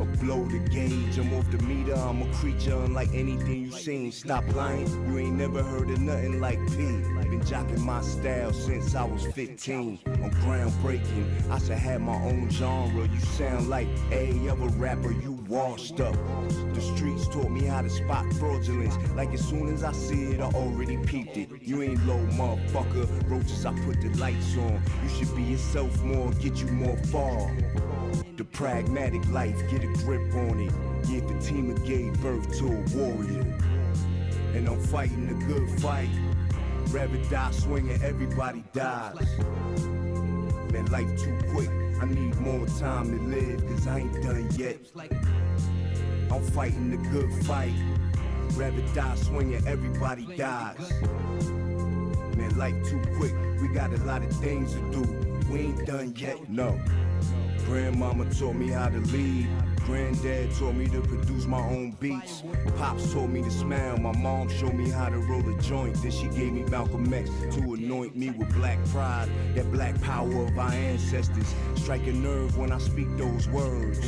A blow the gauge, I'm off the meter, I'm a creature unlike anything you've seen. Stop lying, you ain't never heard of nothing like P. Been jocking my style since I was 15. I'm groundbreaking, I should have my own genre. You sound like a other rapper you washed up. The streets taught me how to spot fraudulence. Like as soon as I see it, I already peeped it. You ain't low, motherfucker. Roaches, I put the lights on. You should be yourself more, get you more far. The pragmatic life, get a grip on it. Yeah, the team that gave birth to a warrior. And I'm fighting a good fight. Rabbit die swinging, everybody dies. Man, life too quick. I need more time to live, cause I ain't done yet. I'm fighting the good fight. Rather die swinging, everybody dies. Man, life too quick. We got a lot of things to do. We ain't done yet. No. Grandmama taught me how to lead. Granddad taught me to produce my own beats. Pops taught me to smile. My mom showed me how to roll a joint. Then she gave me Malcolm X to anoint me with black pride. That black power of our ancestors. Strike a nerve when I speak those words.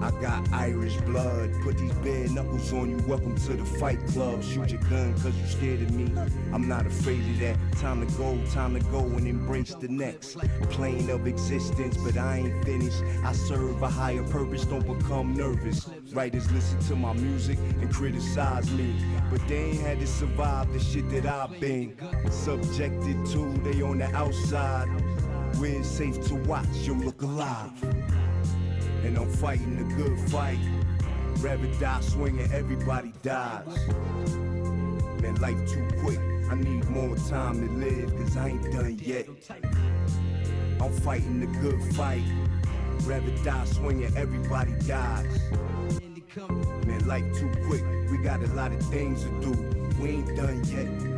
I got Irish blood. Put these bare knuckles on you. Welcome to the fight club. Shoot your gun cause you scared of me. I'm not afraid of that. Time to go, time to go and embrace the next plane of existence. But I ain't finished. I serve a higher purpose. Don't become nervous. Writers listen to my music and criticize me. But they ain't had to survive the shit that I've been subjected to. They on the outside. Where it's safe to watch, you look alive. And I'm fighting the good fight. Rather die swinging, everybody dies. Man, life too quick. I need more time to live, cause I ain't done yet. I'm fighting the good fight. Rather die swinging, everybody dies. Man, life too quick. We got a lot of things to do. We ain't done yet.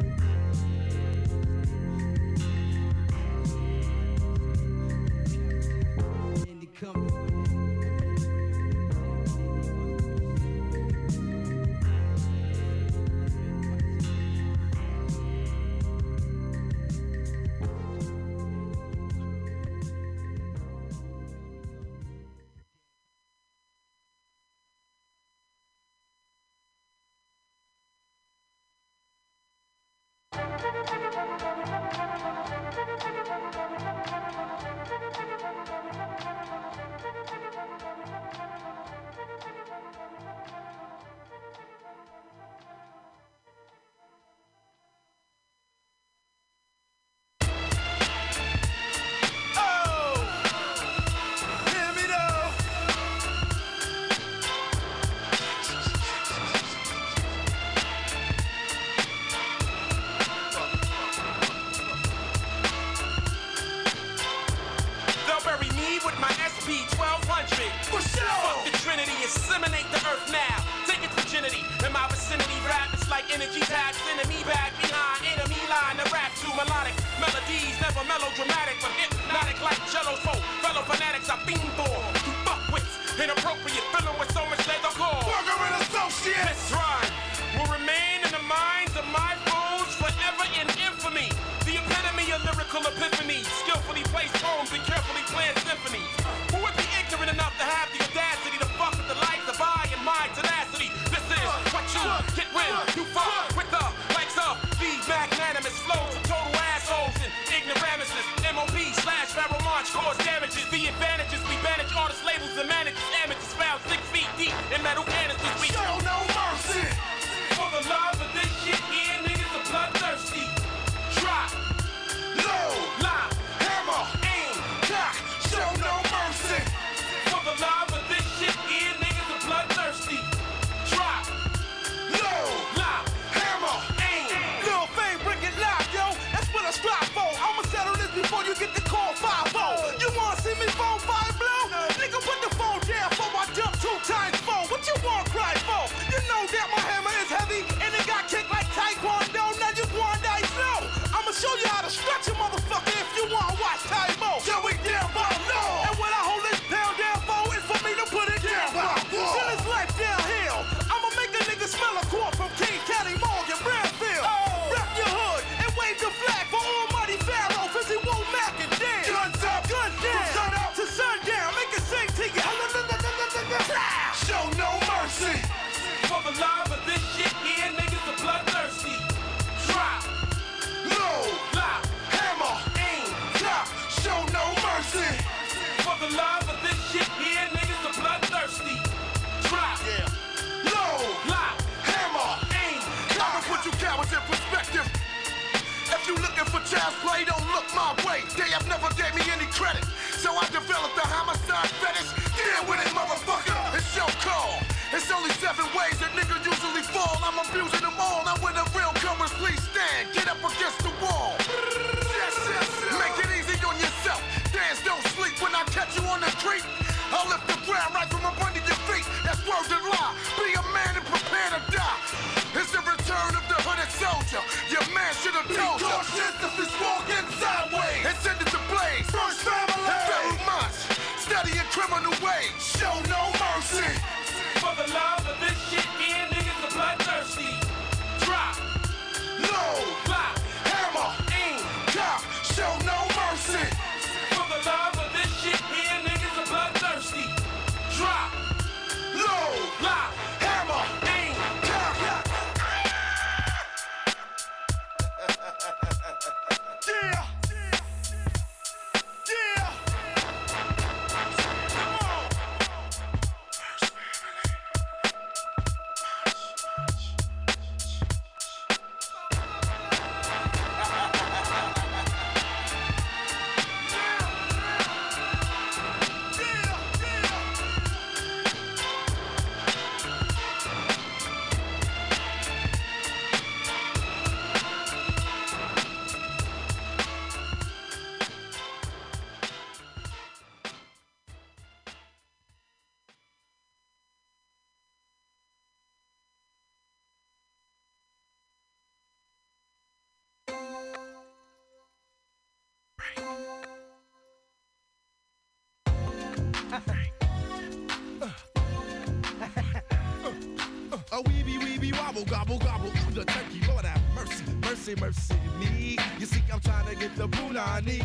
Gobble gobble. Ooh, the turkey, Lord have mercy, mercy, mercy me. You see, I'm trying to get the punani,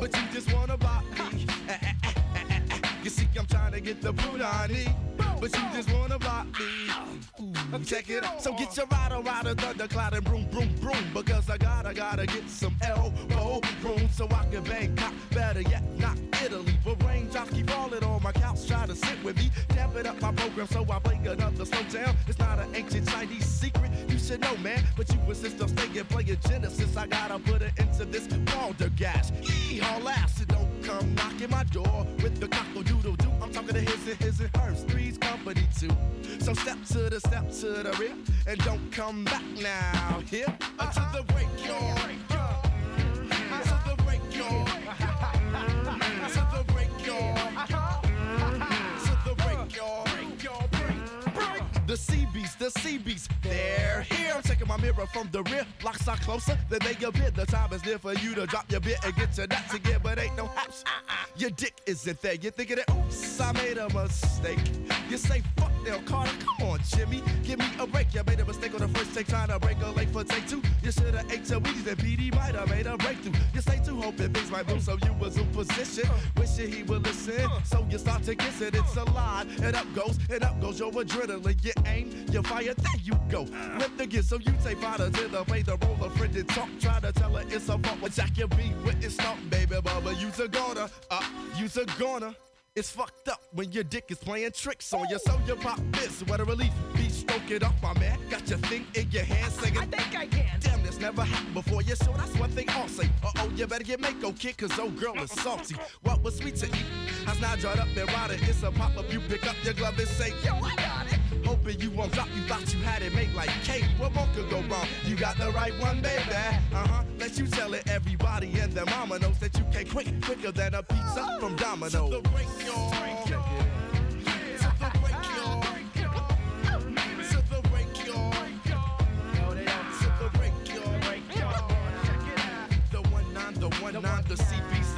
but you just wanna block me. Eh, eh, eh. You see, I'm trying to get the punani, but you just wanna block me. Ooh, check it out. So get your rider, rider, thundercloud and broom, broom, broom. Because I gotta, gotta get some elbow room so I can bang cop. Better yet, not But raindrops keep falling on my couch, try to sit with me. Tap it up my program so I play another slow down. It's not an ancient Chinese secret, you should know, man. But you insist on staying playing Genesis. I gotta put it into this balderdash. Yeehaw, last, so don't come knocking my door with the cockle doodle doo. I'm talking to his and his and hers, three's company too. So step to the step to the rear and don't come back now. Here uh, until the break, y'all. Until uh, the break, y'all. CBs, they're here. I'm checking my mirror from the rear. Locks are closer than they appear. The time is near for you to drop your bit and get your nuts again, but ain't no house. Uh-uh. Your dick isn't there. You're thinking that, oops, I made a mistake. You say, fuck Del Carter, come on, Jimmy. Give me a break. You made a mistake on the first take, trying to break a leg for take two. You should have ate your Wheaties and PD might have made a breakthrough. You say two, hoping things might move, so you was in position. Wishing he would listen. So you start to kiss it, it's a lie. And up goes, and up goes your adrenaline. You aim, you fire, there you go. With the gear, so you take fighters to the play the role of friend and talk. Try to tell her it's a fault, but Jack can be with it stop, baby. Bubba, you's a goner, uh, you's a goner. It's fucked up when your dick is playing tricks on you. So you pop this, what a relief. Be stroke it up, my man. Got your thing in your hand singing. I think I can. Damn, this never happened before. You sure that's one thing I'll say. Uh oh, you better get Mako kid, cause old girl is salty. What was sweet to eat has now dried up and rotted. It's a pop up, you pick up your glove and say, Yo, I got it. Hoping you won't drop, you thought you had it made like cake. What more could go wrong? You got the right one, baby. Uh huh. Let you tell it, everybody and their mama knows that you can quick, quicker than a pizza from Domino's.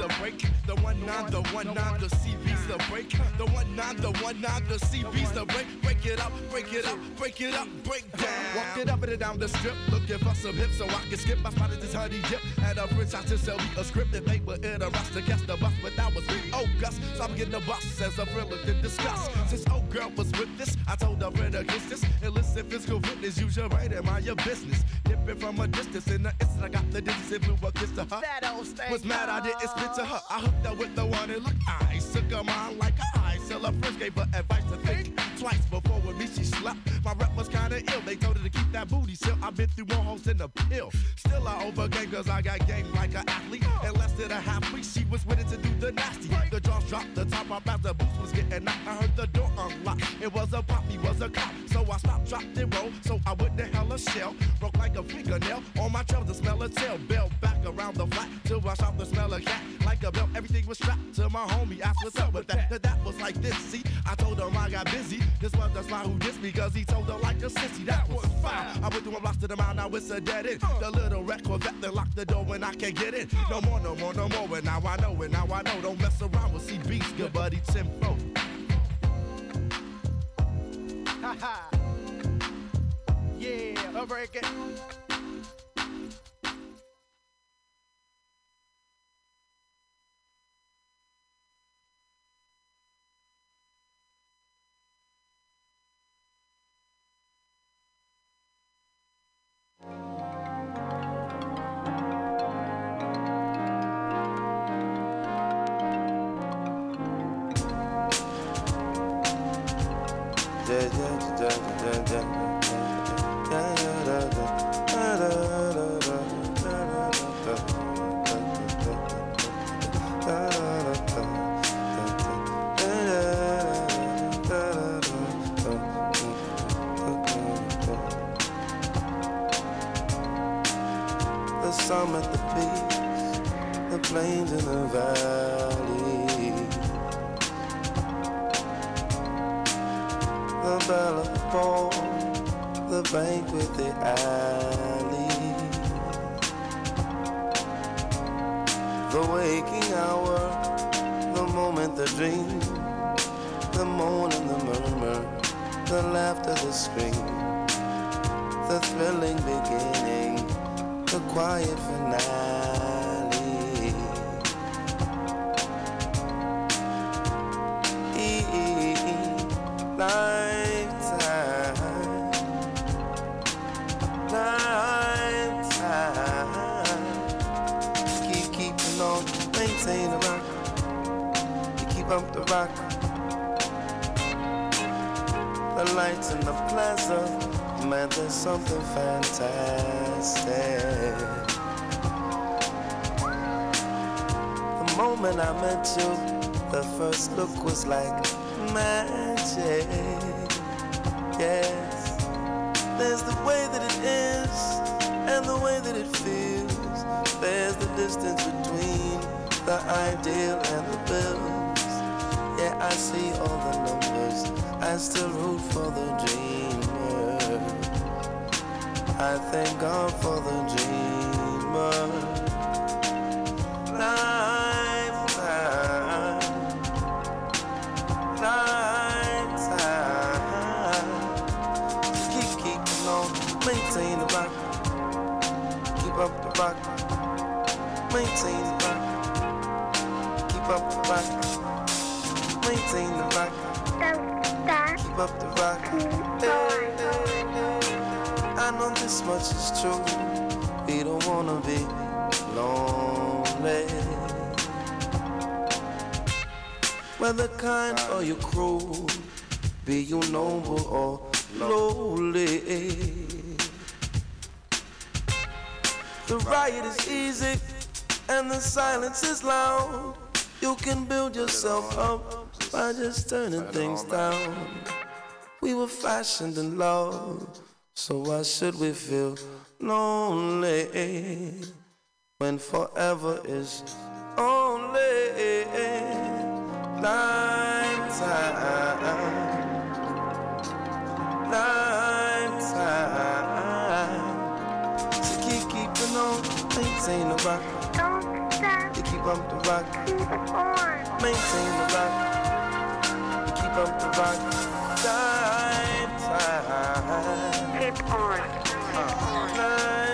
The break. The one nine, the one nine, the CB's the break. The one nine, the one nine, the CB's the break. Break it up, break it up, break it up, break down. Walk it up and down the strip, looking for some hips so I can skip. I spotted this honey dip at a Prince out to sell me a script that they were in a rush to catch the bus, but that was me. I'm getting a bus as a thriller to discuss. Since old girl was with this, I told her friend against this. Illicit physical fitness, use your brain and mind your business. Dipping from a distance in the instant, I got the distance and blew a kiss to her. That old stank Was mad I didn't spit to her. I hooked up with the one and look, I took her mind like a ice. Till her first gave her advice to think twice before with me she slept. My rep was kinda ill. They told her to keep that booty still. I've been through more hoes than a pill. Still I overcame cause I got game like an athlete. In less than a half week, she was ready to do the nasty. The jaws dropped, the top off as the boots was getting knocked. I heard the door unlock. It was a pop, he was a cop. So I stopped, dropped, and rolled. So I went to hell a shell. Broke like a fingernail on my trail to smell a tail. Bell back around the flat till I shot the smell of cat. Like a belt, everything was strapped to my homie. Asked what's up with that. That, that was like this. See, I told him I got busy. This was the slime who dissed me because he told her like a sissy. That was foul. I went through a blocks to the mile, now it's a dead end. The little record vet then locked the door when I can't get in. No more, no more, no more. And now I know, and now I know. Don't mess around with CB's good buddy Tim Fo. Ha ha. Yeah, a break it. Over again. The the laughter, the scream, the thrilling beginning, the quiet finale. I met you, the first look was like magic. Yes, there's the way that it is and the way that it feels. There's the distance between the ideal and the bills. Yeah, I see all the numbers. I still root for the dreamer. I thank God for the maintain the rock. Keep up the rock. Hey, I know this much is true. We don't wanna be lonely. Whether kind or you cruel, be you noble or lowly. The riot is easy and the silence is loud. You can build yourself up by just turning things down. We were fashioned in love, so why should we feel lonely when forever is only lifetime? Lifetime. So keep keeping on, maintain the rock. You keep up the rock. Keep on. Maintain the rock. Keep up the rock. Lifetime. Keep on.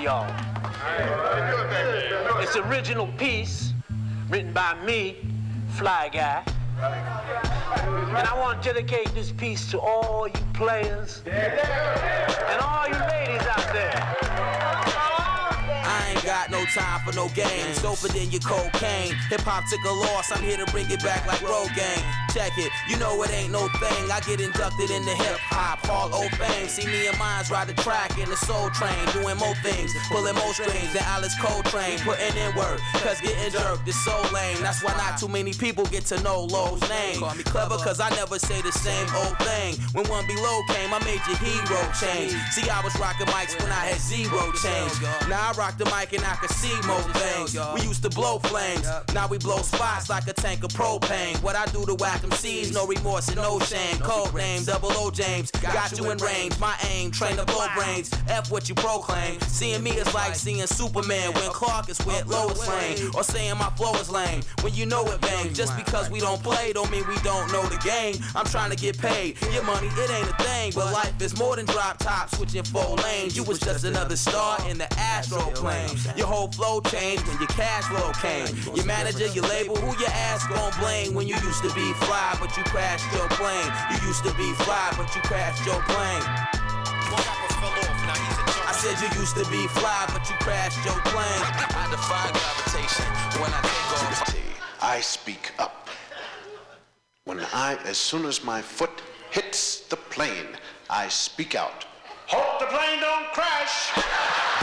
Y'all. It's original piece written by me, Fly Guy. And I want to dedicate this piece to all you players and all you ladies out there. Ain't got no time for no games. Doper than your cocaine. Hip hop took a loss. I'm here to bring it back like Road Gang. Check it. You know it ain't no thing. I get inducted in the hip hop Hall of Fame. See me and mines ride the track in the Soul Train, doing more things, pulling more strings than Alice Coltrane, putting in work. Cause getting jerked is so lame. That's why not too many people get to know Lowe's name. Call me clever cause I never say the same old thing. When one below came, I made your hero change. See, I was rocking mics when I had zero change. Now I rock the mic and I can see more things. We used to blow flames. Now we blow spots like a tank of propane. What I do to whack MCs, no remorse and no shame. Code name, double O James. Got you in range. My aim, train to blow brains. F what you proclaim. Seeing me is like seeing Superman when Clark is with Lois Lane. Or saying my flow is lame when you know it bang. Just because we don't play don't mean we don't know the game. I'm trying to get paid. Your money, it ain't a thing. But life is more than drop top, switching four lanes. You was just another star in the astro plane. Your whole flow changed when your cash flow came. Your manager, your label, who your ass gon' blame when you used to be fly, but you crashed your plane. You used to be fly, but you crashed your plane. I said you used to be fly, but you crashed your plane. I defy gravitation when I take off. I speak up. When I, as soon as my foot hits the plane, I speak out. Hope the plane don't crash.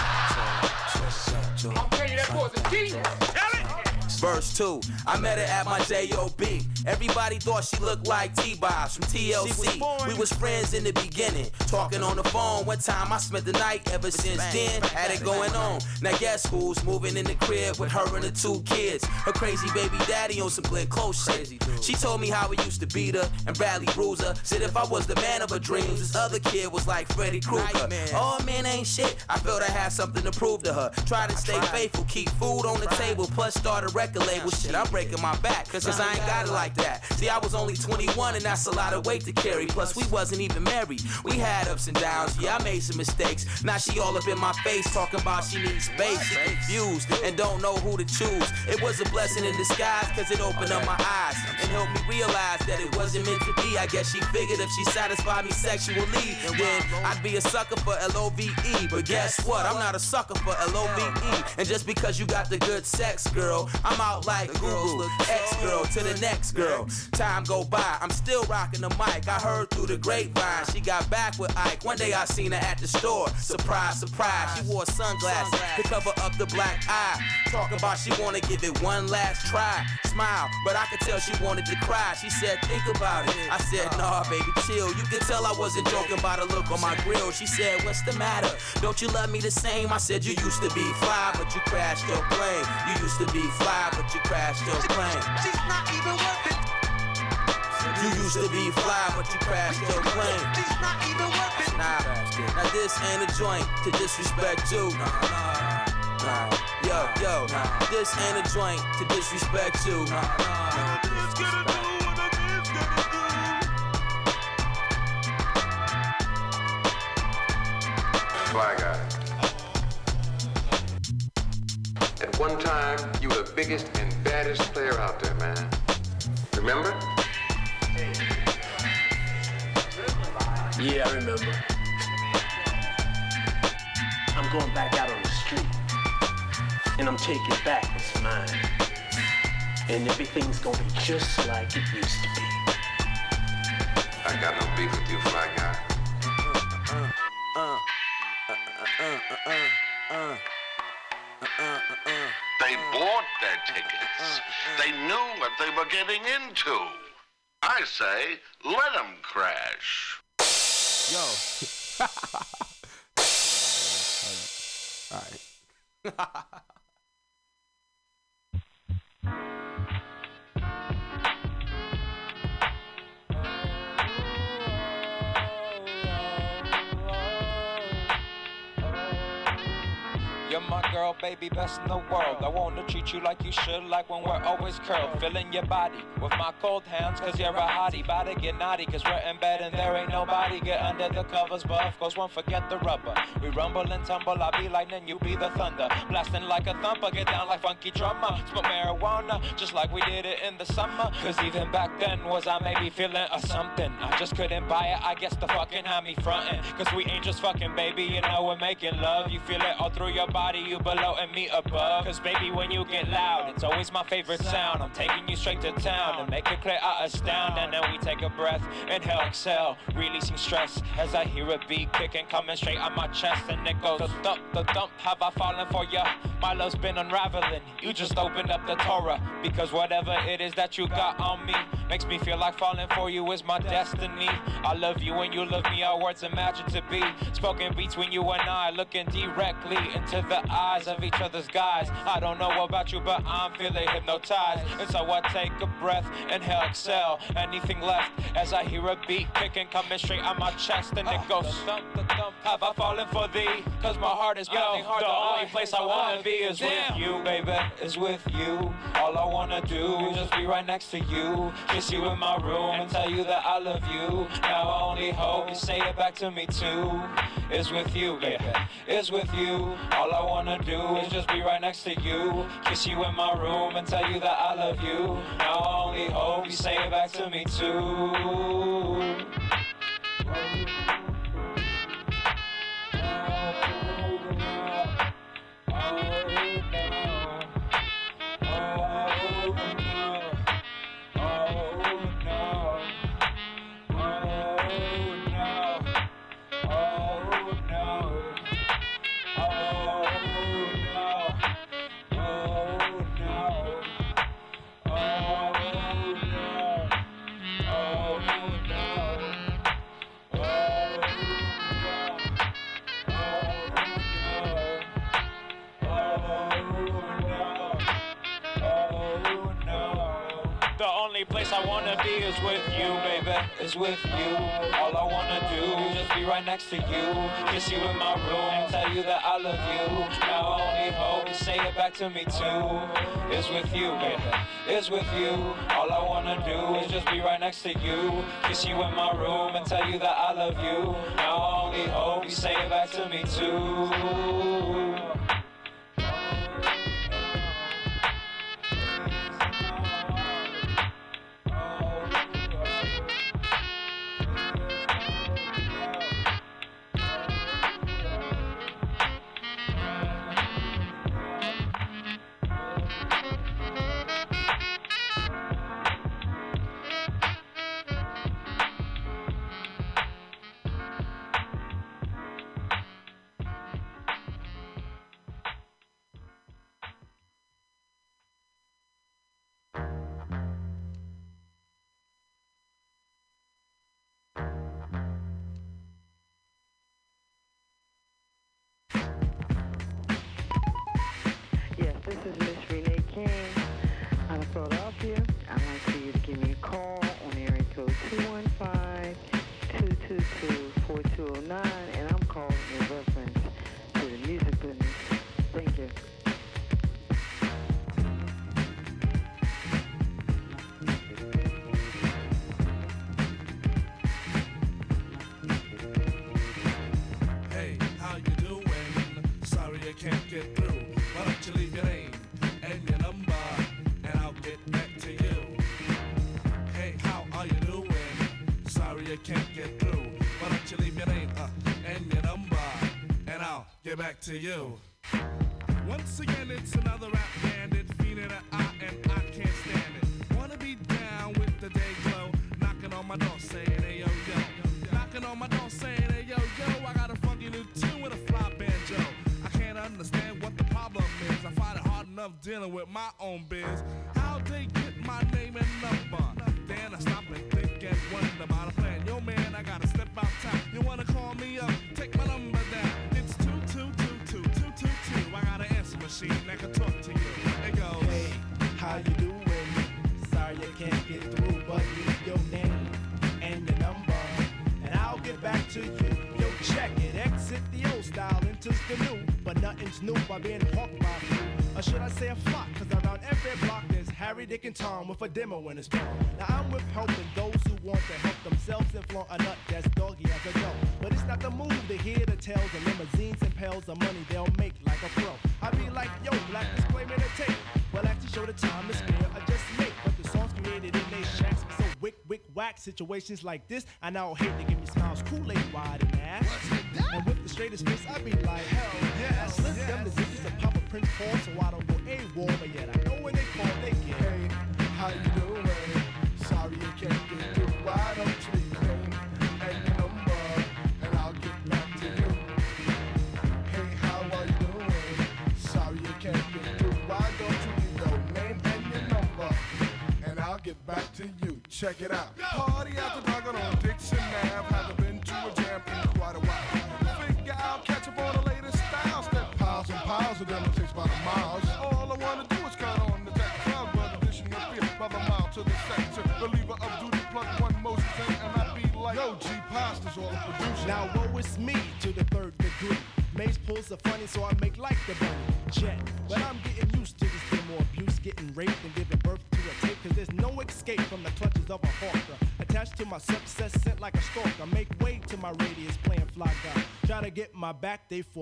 It. Verse 2, I met her at my J.O.B. Everybody thought she looked like T-Boz from TLC. We was friends in the beginning, talking on the phone. One time I spent the night, ever since then, had it going on. Now guess who's moving in the crib with her and the two kids? Her crazy baby daddy on some Glenn Close shit. She told me how he used to beat her and Bradley Bruiser. Said if I was the man of her dreams, this other kid was like Freddy Krueger. Oh man, ain't shit. I felt I had something to prove to her. Try to stay faithful, keep food on the table, plus start a record label. Shit, I'm breaking my back, cause I ain't got it like that. See, I was only 21 and that's a lot of weight to carry. Plus, we wasn't even married. We had ups and downs, yeah, I made some mistakes. Now she all up in my face, talking about she needs space. She confused and don't know who to choose. It was a blessing in disguise, cause it opened up my eyes and helped me realize that it wasn't meant to be. I guess she figured if she satisfied me sexually, then I'd be a sucker for L-O-V-E. But guess what? I'm not a sucker for L-O-V-E. And just because you got the good sex, girl, I'm out like Guru, ex-girl to the next girl. Time go by, I'm still rocking the mic. I heard through the grapevine she got back with Ike. One day I seen her at the store. Surprise, surprise, she wore sunglasses to cover up the black eye. Talking about she wanna give it one last try. Smile, but I could tell she wanted to cry. She said, think about it. I said, nah, baby, chill. You could tell I wasn't joking by the look on my grill. She said, what's the matter? Don't you love me the same? I said, you used to be fly, but you crashed your plane. You used to be fly, but you crashed your plane. She's not even worth it. You used to be fly, but you crashed your plane. She's not even worth it. Nah, now this ain't a joint to disrespect you. Nah, yo, yo, this ain't a joint to disrespect you. Fly guy. One time, you were the biggest and baddest player out there, man. Remember? Yeah, I remember. I'm going back out on the street. And I'm taking back what's mine. And everything's gonna be just like it used to be. I got no beef with you, Fly guy. Uh, uh, uh, They bought their tickets. They knew what they were getting into. I say, let them crash. Yo. Alright. Yo, my girl, baby, best in the world. I wanna treat you like you should, like when we're always curled. Filling your body with my cold hands, cause you're a hottie. To get naughty, cause we're in bed and there ain't nobody. Get under the covers, but of course, won't forget the rubber. We rumble and tumble, I be lightning, you be the thunder. Blasting like a thumper, get down like funky drummer. Smoke marijuana, just like we did it in the summer. Cause even back then, was I maybe feeling a something? I just couldn't buy it, I guess the fucking had me frontin'. Cause we ain't just fucking, baby, you know we're making love. You feel it all through your body, you below and me above. Cause baby, when you get loud, it's always my favorite sound. I'm taking you straight to town and make it clear I astound. And then we take a breath, inhale, exhale, releasing stress as I hear a beat kicking, coming straight on my chest. And it goes, the thump, the thump, have I fallen for ya? My love's been unraveling. You just opened up the Torah. Because whatever it is that you got on me makes me feel like falling for you is my destiny. I love you and you love me, our words imagine to be. Spoken between you and I, looking directly into the eyes of each other's guys. I don't know about you, but I'm feeling hypnotized. And so I take a breath, inhale, exhale. Anything left as I hear a beat kicking, coming straight on my chest, and it goes. Thump, thump, have I fallen for thee? Cause my heart is pounding hard. The only place I wanna be is with you, baby. Is with you. All I wanna do is just be right next to you. Kiss you in my room and tell you that I love you. Now I only hope you say it back to me too. Is with you, baby. Is with you. All I wanna do is just be right next to you. Kiss you in my room and tell you that I love you. Now I only hope you say it back to me too. The wanna be is with you, baby. Is with you. All I wanna do is just be right next to you. Kiss you in my room, and tell you that I love you. Now I only hope you say it back to me too. Is with you, baby. Is with you. All I wanna do is just be right next to you. Kiss you in my room and tell you that I love you. Now I only hope you say it back to me too. Back to you. Once again, it's another rap bandit, feeling an eye, and I can't stand it. Wanna be down with the day glow, knocking on my door saying, hey yo yo. Knocking on my door saying, hey yo yo, I got a funky new tune with a fly banjo. I can't understand what the problem is. I find it hard enough dealing with my own biz. With a demo in his palm. Now I'm with helping those who want to help themselves and flaunt a nut that's doggy as a dog. But it's not the move to hear the tales of limousines and pails of money they'll make like a pro. I be like, yo, black disclaimer to tape. Well, actually show the time to spare I just make. But the songs created in they shacks so wick, wick, whack. Situations like this, I now hate to give me smiles, Kool-Aid wide and ass. And with the straightest face, I be like, hell yeah. I slip them the digits of Papa Prince Paul so I don't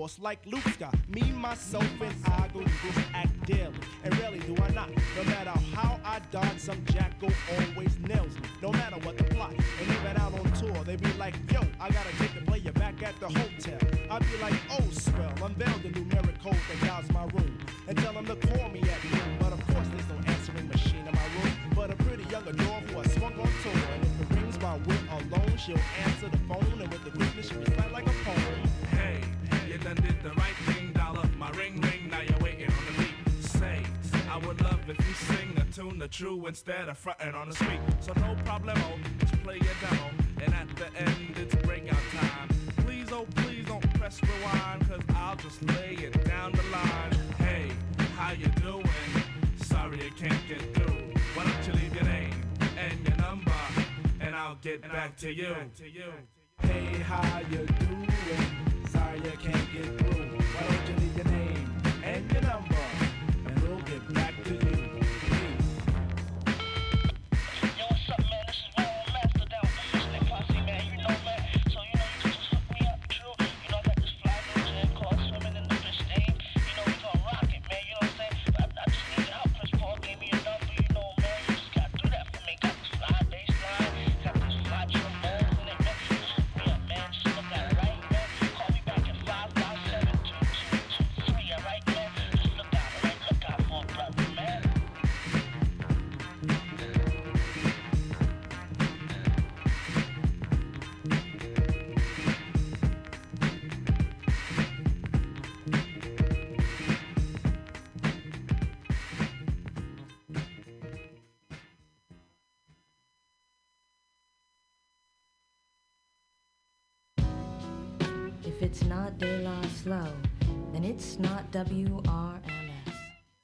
force like Luke's got. Me, myself, and I go through this act daily. And rarely do I not. No matter how I dodge, some jackal always nails me. No matter what the plot. And even out on tour, they be like, yo, I gotta take the player back at the hotel. I be like, oh, swell, unveil the numeric code that guides my room. And tell them to call me at noon. But of course, there's no answering machine in my room. But a pretty young adore who I swung on tour. And if it rings my wit alone, she'll answer tune the true instead of fronting on the street. So no problemo, just play your demo. And at the end, it's breakout time. Please, oh please don't press rewind, cause I'll just lay it down the line. Hey, how you doing? Sorry you can't get through. Why don't you leave your name and your number, and I'll get back to you. Hey, how you doing? Sorry you can't get through. Why don't you WRMS,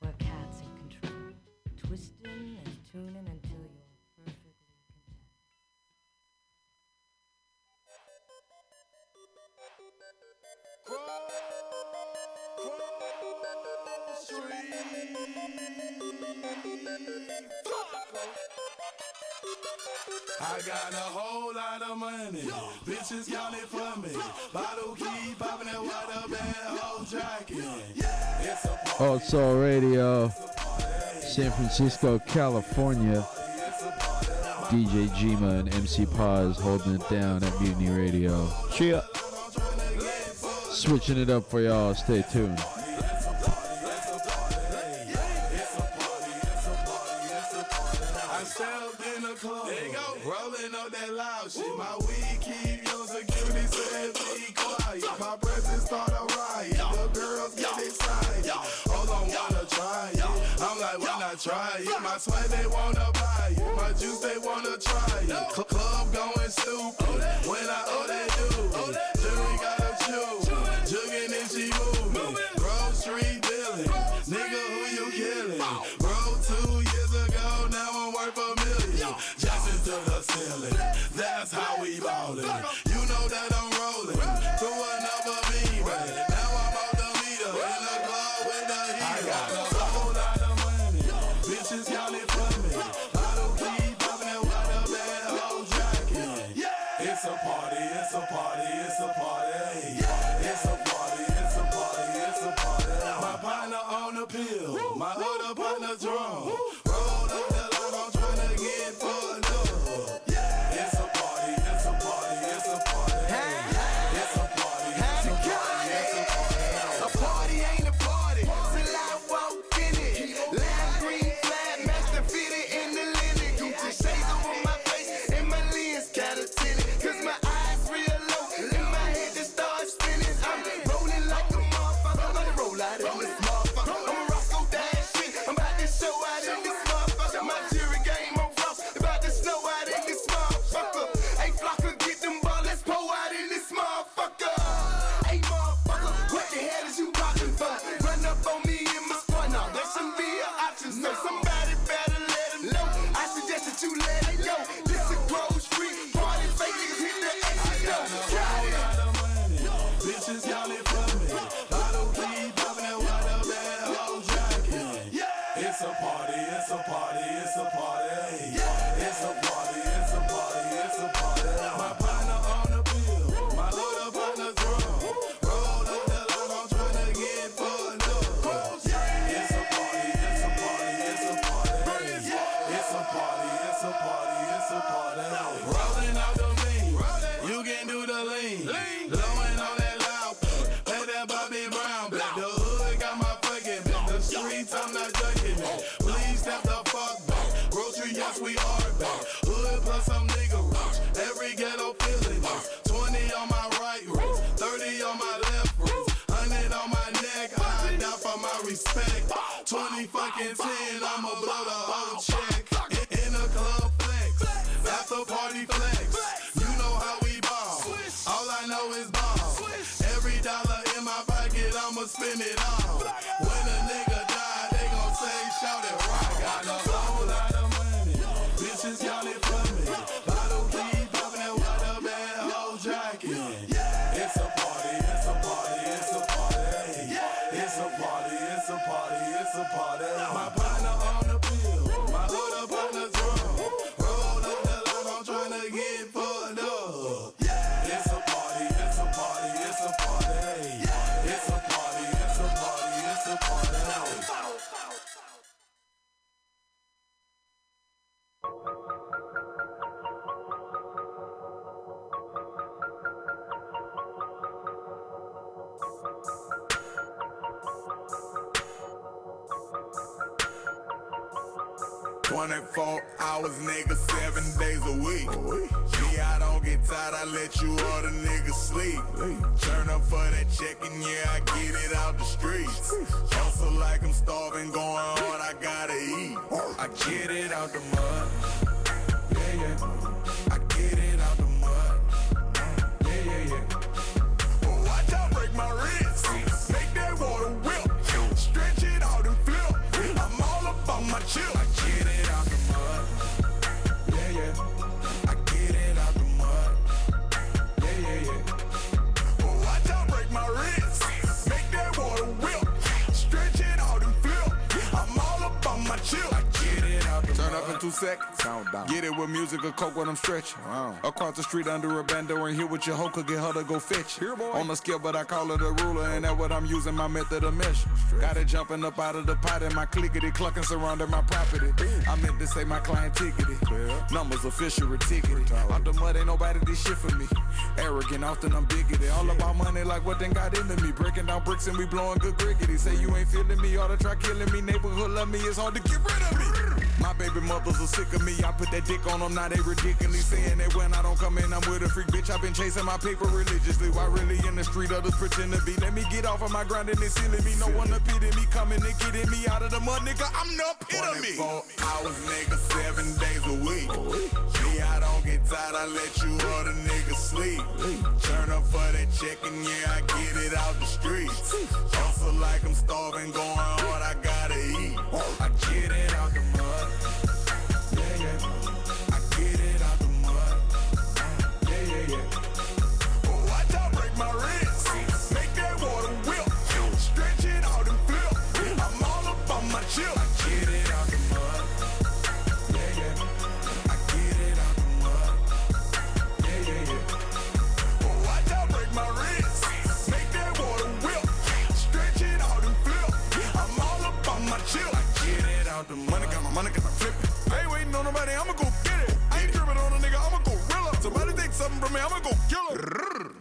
where cats in control, twisting and tuning until you're perfectly content. I got a whole lot of money. Bitches count it for me. Bottle keep popping that water band, whole tracking. Old Soul Radio, San Francisco, California. DJ Jima and MC Paz holding it down at Mutiny Radio. Cheer. Switching it up for y'all. Stay tuned. Try it? My swag they wanna buy it. My juice they wanna try it. Cl- Club going stupid. I'm stretching. Across the street under a bando and here with your hoe could get her to go fetch it. On the scale, but I call it a ruler, and that's what I'm using my method of measure. Got it jumping up out of the pot and my clickety clucking surrounding my property. I meant to say my client tickety. Numbers official ticketed. Out the mud, ain't nobody did shit for me. Arrogant, often I'm bigoted. All about money like what then got into me. Breaking down bricks and we blowing good crickety. Say you ain't feeling me, ought to try killing me. Neighborhood love me, it's hard to get rid of me. My baby mothers are sick of me. I put that dick on them, now they ridiculously Saying that when I don't come in, I'm with a freak bitch. I've been chasing my paper religiously. Why really in the street others pretend to be? Let me get off of my grind and it's silly me. No one to pity me. Coming and getting me out of the mud, nigga. I'm the epitome. 24 hours, nigga, seven days a week. See, I don't get tired, I let you other niggas sleep. Turn up for that check and yeah, I get it out the streets. Hustle like I'm starving, going hard, I gotta eat. I get it out the mud. Something from me, I'ma kill.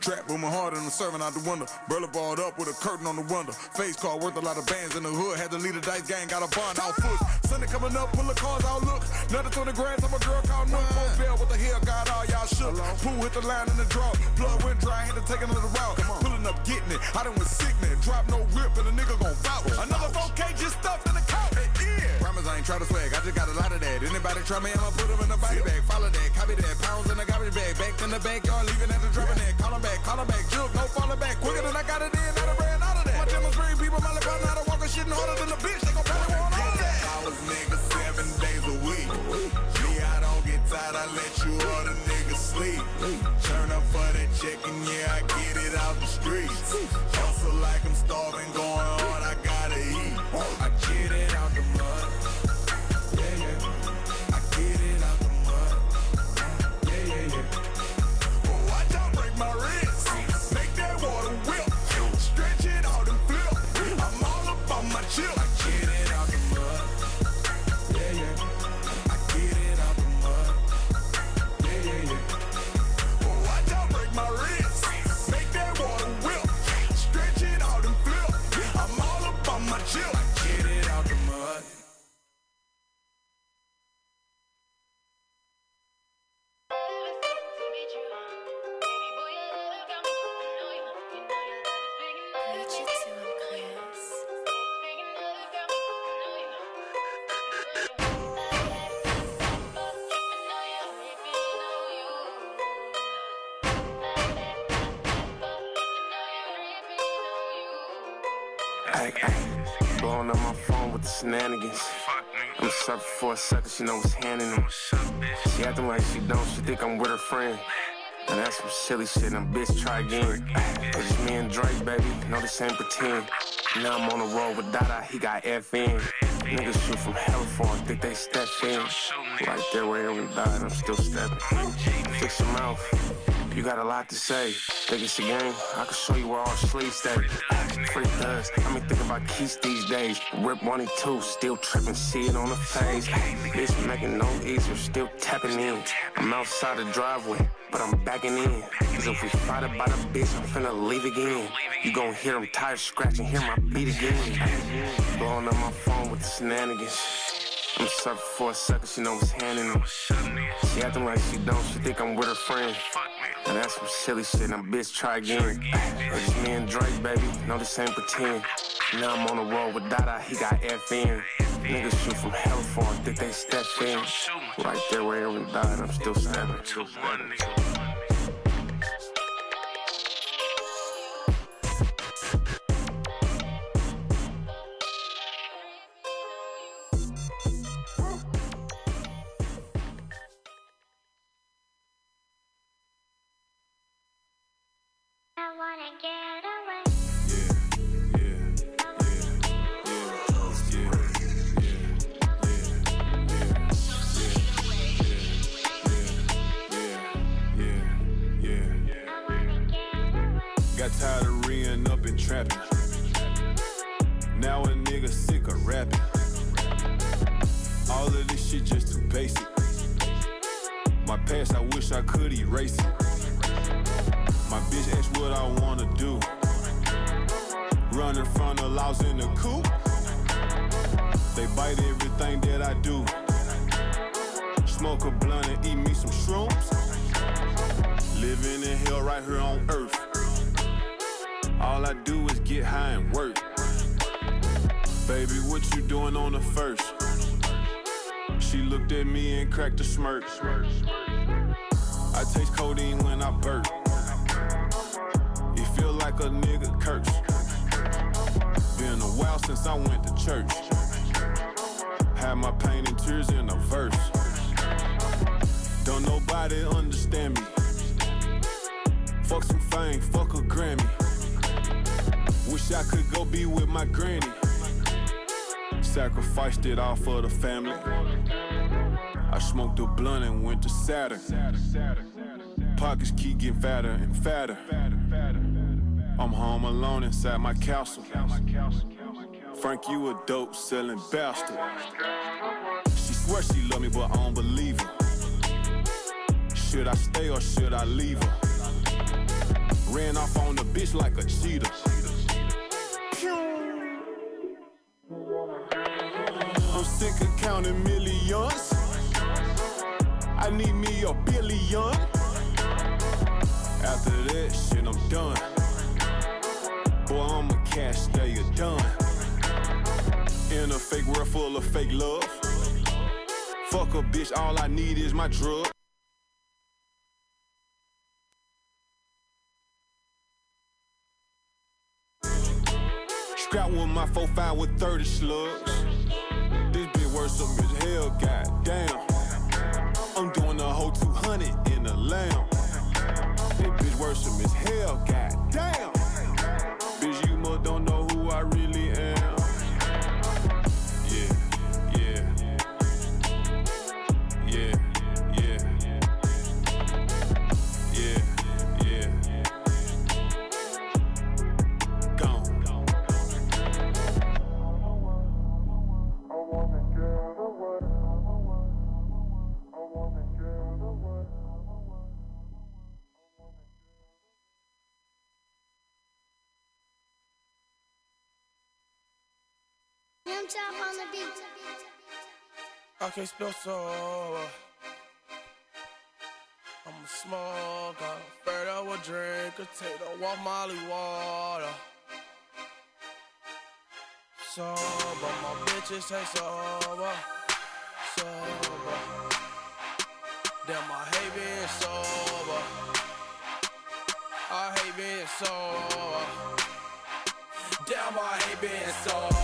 Trap booming hard and I'm serving out the window. Burla balled up with a curtain on the window. Face car worth a lot of bands in the hood. Had to lead a dice gang, got a bond out foot. Sunday coming up, pull the cars out, look. Nothing to the grass, I'm a girl called Nook. Post Bell, what the hell got all y'all shook? Pool hit the line in the draw. Blood went dry, had to take another route. Pulling up, getting it. I done was sickening. Drop no rip and a nigga gon' vouch. Another 4K just stuffed in the ain't try to swag, I just got a lot of that. Anybody try me, I'ma put them in the body bag. Follow that, copy that. Pounds in the garbage bag. Back in the backyard, leaving at the dropping that. Call 'em back, call 'em back. Juke, no falling back. Quicker than I got it in, I done ran out of that. My demonstrating people, my lip, to walk a shit harder than a bitch. They gon' probably want all that. hours, nigga, seven days a week. Me, I don't get tired, I let you order niggas sleep. Turn up for that check and yeah, I get it out the streets. Hustle like I'm starving, going I'm surfing for a second, she know what's handing them. She acting like she don't, she think I'm with her friend. And that's some silly shit, and bitch, try again. It's me and Drake, baby, no, this ain't pretend. Now I'm on the road with Dada, he got FN. Niggas shoot from hell for him, think they step in. Right there where died, I'm still stepping. Fix your mouth. You got a lot to say. Think it's a game? I can show you where all the sleeves stay. Free thugs. I mean, thinking about keys these days. Rip 182, still tripping, see it on the face. Bitch making no easier, still tapping in. I'm outside the driveway, but I'm backing in. Cause if we fight about a bitch, I'm finna leave again. You gon' hear them tires scratching, hear my beat again. Blowing up my phone with the shenanigans. I'm surfing for a second, she know what's handing them. She acting like she don't, she think I'm with her friend. And that's some silly shit, now bitch, try again. It's me and Drake, baby, no, this ain't pretend. Now I'm on the road with Dada, he got FN. Niggas shoot from hell for him, think they step in. Right there where Aaron died, I'm still stepping. Pockets keep getting fatter and fatter. I'm home alone inside my castle. Frank, you a dope selling bastard. She swears she love me, but I don't believe her. Should I stay or should I leave her? Ran off on the bitch like a cheetah. I'm sick of counting millions. I need me a billion. Shit, I'm done. Boy, I'm a cash stayer done. In a fake world full of fake love. Fuck a bitch, all I need is my drug. Scrap with my 4-5 with 30 slugs. This bitch worth some as hell, goddamn. I'm doing a whole 200 in the lamb. Peter on the beat. Okay, Spilso. I'm a smoker, afraid I will drink a tater walk Molly water. Sober, my bitches taste sober, sober. Damn, I hate being sober. I hate being sober. Damn, I hate being sober.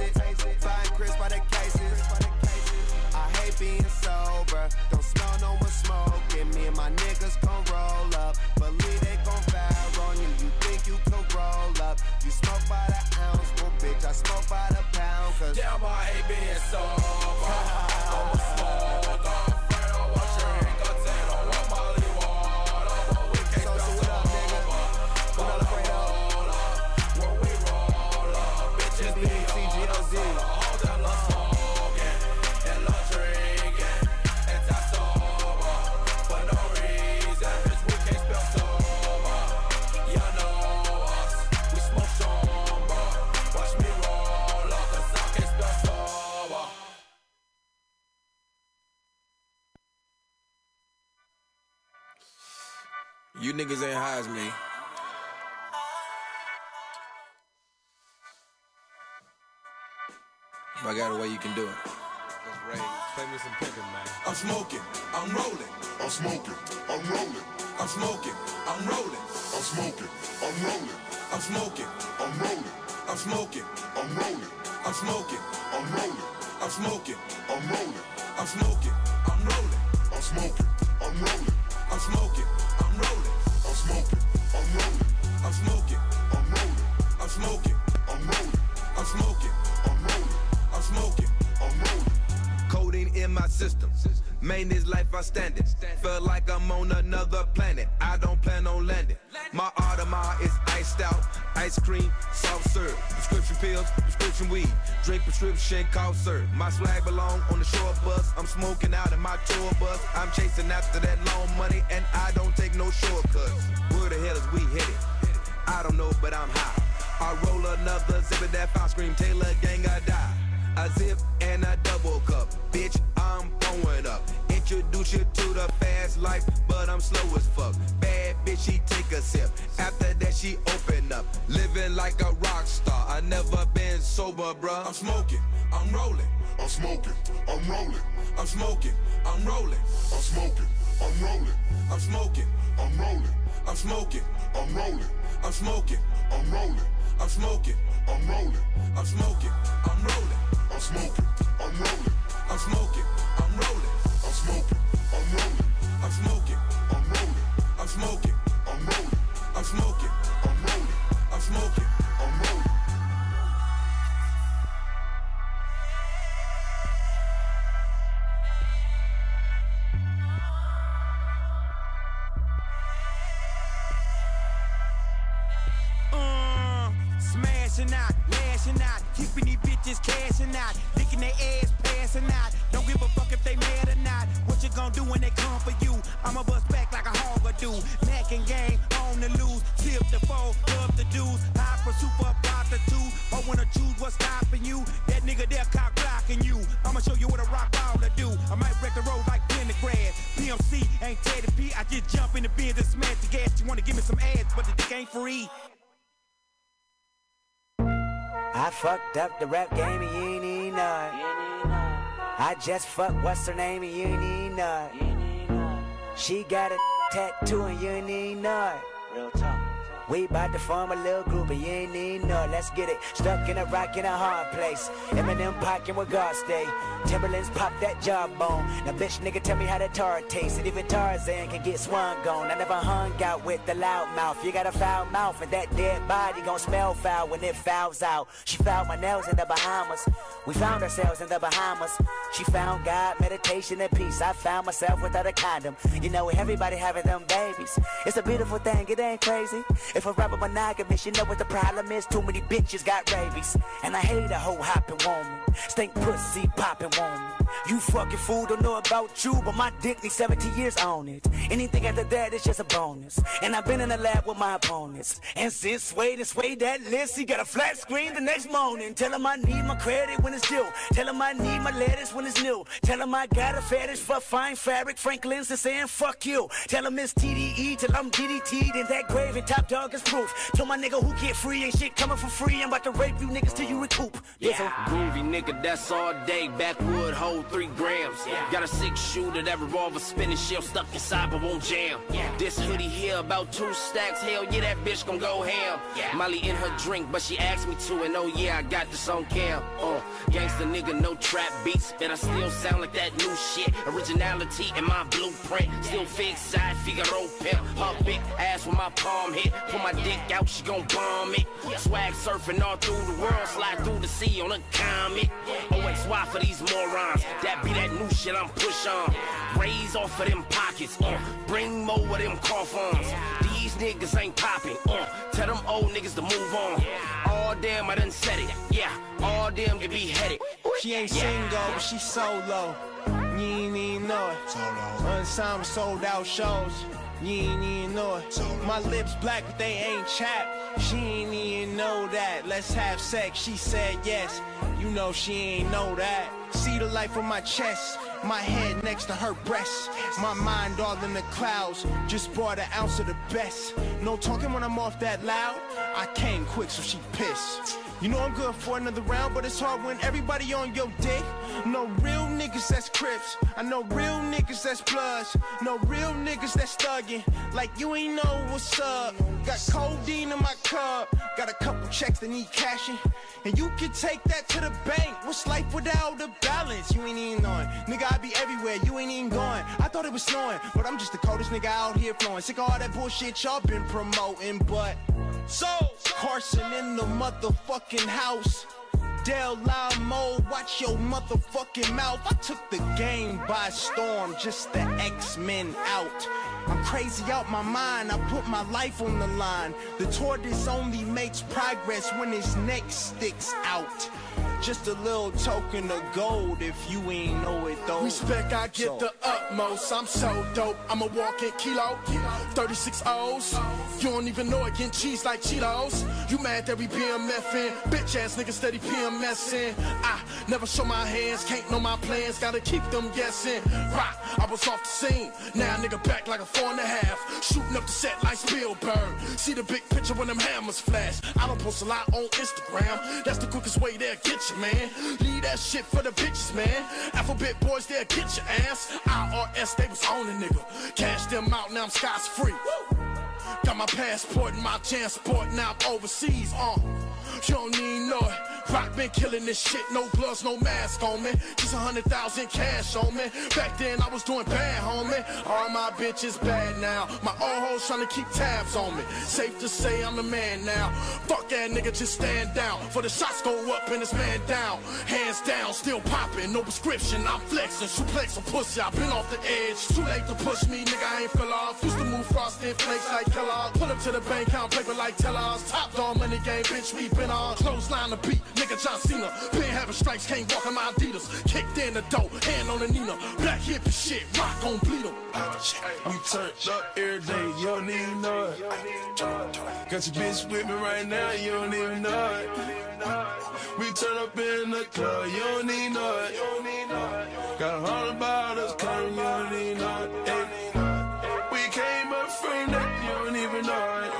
it. Find Chris by the cases. I hate being sober. Don't smell no more smoke. Me and my niggas gon' roll up. Believe they gon' fire on you. You think you can roll up? You smoke by the ounce. Well, bitch, I smoke by the pound. Cause damn, I hate being sober. I'm smoke. got a way you can do it. Play me some Pippin, man. I'm smoking, I'm rolling. I'm smoking, I'm rolling. I'm smoking, I'm rolling. I'm smoking, I'm rolling. I'm smoking, I'm rolling. I'm smoking, I'm rolling. I'm smoking, I'm rolling. I'm smoking, I'm rolling. I'm smoking, I'm rolling. I'm smoking, I'm rolling. I'm smoking, I'm rolling. I'm smoking, I'm rolling. I'm smoking, I'm rolling. I'm smoking. In my system. Main is life I standing. Feel like I'm on another planet. I don't plan on landing. My Audemars is iced out. Ice cream, soft serve. Prescription pills, prescription weed. Drink prescription, cough serve. My swag belong on the short bus. I'm smoking out in my tour bus. I'm chasing after that long money and I don't take no shortcuts. Where the hell is we headed? I don't know, but I'm high. I roll another zip of that fire scream. Taylor gang, I die. A zip and a double cup. Bitch, I'm blowing up. Introduce you to the fast life, but I'm slow as fuck. Bad bitch, she take a sip. After that, she open up. Living like a rock star. I never been sober, bruh. I'm smoking, I'm rolling. I'm smoking, I'm rolling, I'm smoking, I'm rolling. I'm smoking, I'm rolling, I'm smoking, I'm rolling, I'm smoking, I'm rolling, I'm smoking, I'm rolling, I'm smoking, I'm rolling, I'm smoking, I'm rolling. I'm smoking, I'm rolling, I'm smoking, I'm rolling, I'm smoking, I'm rolling, I'm smoking, I'm rolling, I'm smoking, I'm rolling, I'm smoking, I'm rolling, I'm smoking. I'm rolling. Do. Mac and gang on the loose, tip the foe, love the dudes, high for super prostitute. Or wanna choose what's stopping you? That nigga there cock blocking you. I'ma show you what a rock baller do. I might break the road like pentagram. PMC ain't Teddy P. I just jump in the bins and smash the gas. You wanna give me some ads, but the dick ain't free. I fucked up the rap game and you ain't even know it. I just fucked what's her name and you ain't even know it. She got a Tattooing, you ain't need none. Real talk. We bout to form a little group and you ain't need no. Let's get it. Stuck in a rock in a hard place. Eminem pocking where God stay. Timberlands pop that jawbone. Now bitch nigga tell me how that tar tastes. And even Tarzan can get swung on. I never hung out with the loud mouth. You got a foul mouth and that dead body gon' smell foul when it fouls out. She found my nails in the Bahamas. We found ourselves in the Bahamas. She found God, meditation, and peace. I found myself without a condom. You know, everybody having them babies. It's a beautiful thing, it ain't crazy. If a rapper monogamous, you know what the problem is. Too many bitches got rabies. And I hate a hoe hopping woman. Stink pussy popping woman. You fucking fool, don't know about you, but my dick needs 70 years on it. Anything after that is just a bonus. And I've been in the lab with my opponents. And since swayed to sway that list, he got a flat screen the next morning. Tell him I need my credit when it's due. Tell him I need my lettuce when it's new. Tell him I got a fetish for fine fabric. Franklin's is saying fuck you. Tell him it's TDE till I'm DDT'd in that grave and top dog is proof. Tell my nigga who get free ain't shit coming for free. I'm about to rape you niggas till you recoup. Yeah, groovy nigga, that's all day. Backwood, hold three grams. Got a six shooter, that revolver spinning shell stuck inside but won't jam. This hoodie here about two stacks. Hell yeah, that bitch gon' go ham. Molly in her drink, but she asked me to, and oh yeah, I got this on cam. Uh, gangsta nigga, no trap beats, but I still sound like that new shit. Originality in my blueprint, still fix side, Figaro pimp. Her big ass with my palm hit. Pull my dick out, she gon' bomb it. Swag surfing all through the world, slide through the sea on a comet. OXY for these morons, that be that new shit I'm push on. Raise off of them pockets, uh, bring more of them cough ons. These niggas ain't popping, uh, tell them old niggas to move on. All damn, I done said it, yeah, all them get beheaded. She ain't Yeah. single, but she solo. You ain't even know it. Unsigned sold out shows. You ain't even know it. My lips black, but they ain't chapped. She ain't even know that. Let's have sex. She said yes. You know she ain't know that. See the life from my chest. My head next to her breast. My mind all in the clouds. Just bought an ounce of the best. No talking when I'm off that loud. I came quick, so she pissed. You know I'm good for another round, but it's hard when everybody on your dick. No real niggas that's crips. I know real niggas that's bloods. No real niggas that's thuggin'. Like you ain't know what's up. Got codeine in my cup. Got a couple checks that need cashing. And you can take that to the bank. What's life without a balance? You ain't even knowing. Nigga, I be everywhere. You ain't even going. I thought it was snowing, but I'm just the coldest nigga out here flowing. Sick of all that bullshit y'all been promoting, but. So, Carson in the motherfucking house. Del Lamo, watch your motherfucking mouth. I took the game by storm, just the X-Men out. I'm crazy out my mind, I put my life on the line. The tortoise only makes progress when his neck sticks out. Just a little token of gold if you ain't know it though. Respect, I get So- the utmost. I'm so dope. I'm a walking kilo. 36 O's. You don't even know it, getting cheese like Cheetos. You mad that we BMFing? Bitch ass nigga steady PMSing. I never show my hands, can't know my plans. Gotta keep them guessing. Rock, I was off the scene. Now nigga back like a four and a half. Shooting up the set like Spielberg. See the big picture when them hammers flash. I don't post a lot on Instagram. That's the quickest way they'll get you, man. Leave that shit for the bitches, man. Alphabet boys, they'll get your ass. IRS, they was on a nigga. Cash them out, now I'm scotch free. Got my passport and my transport, now I'm overseas, uh. You don't need know it. Rock been killing this shit, no gloves, no mask on me. Just a hundred thousand cash on me. Back then I was doing bad, homie. All my bitches bad now. My old hoes trying to keep tabs on me. Safe to say I'm the man now. Fuck that nigga, just stand down. For the shots go up and this man down. Hands down, still popping, no prescription. I'm flexing, suplex a pussy. i been off the edge. Too late to push me, nigga. I ain't fell off. Used to move frosted flakes like Kellogg. Pull up to the bank, count paper like tellers. Top dog money game, bitch. We been on clothesline the beat, nigga. John Cena. Been having strikes, can't walk in my Adidas. Kicked in the door, hand on the Nina. Black hip and shit, rock on bleed 'em. We turn up every day, you don't even know it. Got your bitch with me right now, you don't even know it. We turn up in the club, you don't even know it. Got a hundred bottles coming, you don't even know it. Even know it.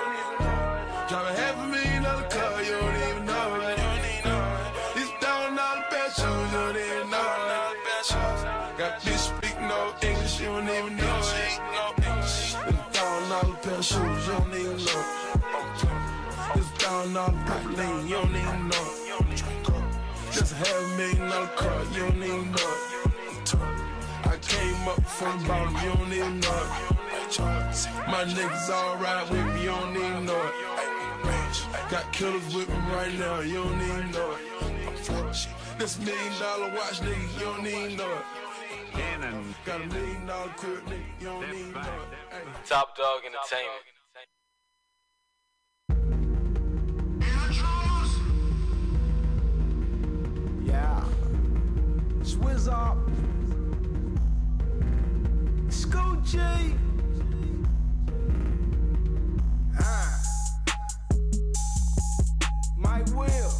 Drive a half a million dollar car, you don't even know it. These thousand dollar bad shoes, you don't even know it. Got bitch speak no English, you don't even know it. Thousand dollar pair shoes, you don't even know it. This thousand dollar purple lane, you don't even know. Just a half a million dollar car, you don't even know. I came up from bottom, you don't even know it. My niggas all ride with me, you don't even know it. Got killers with me right now, you don't even know it. This million dollar watch, nigga, you don't even know it. Got a million dollar crib, nigga, you don't even know it. Top Dog Entertainment. Yeah. Swizz up. Scoochie. Ah. My will.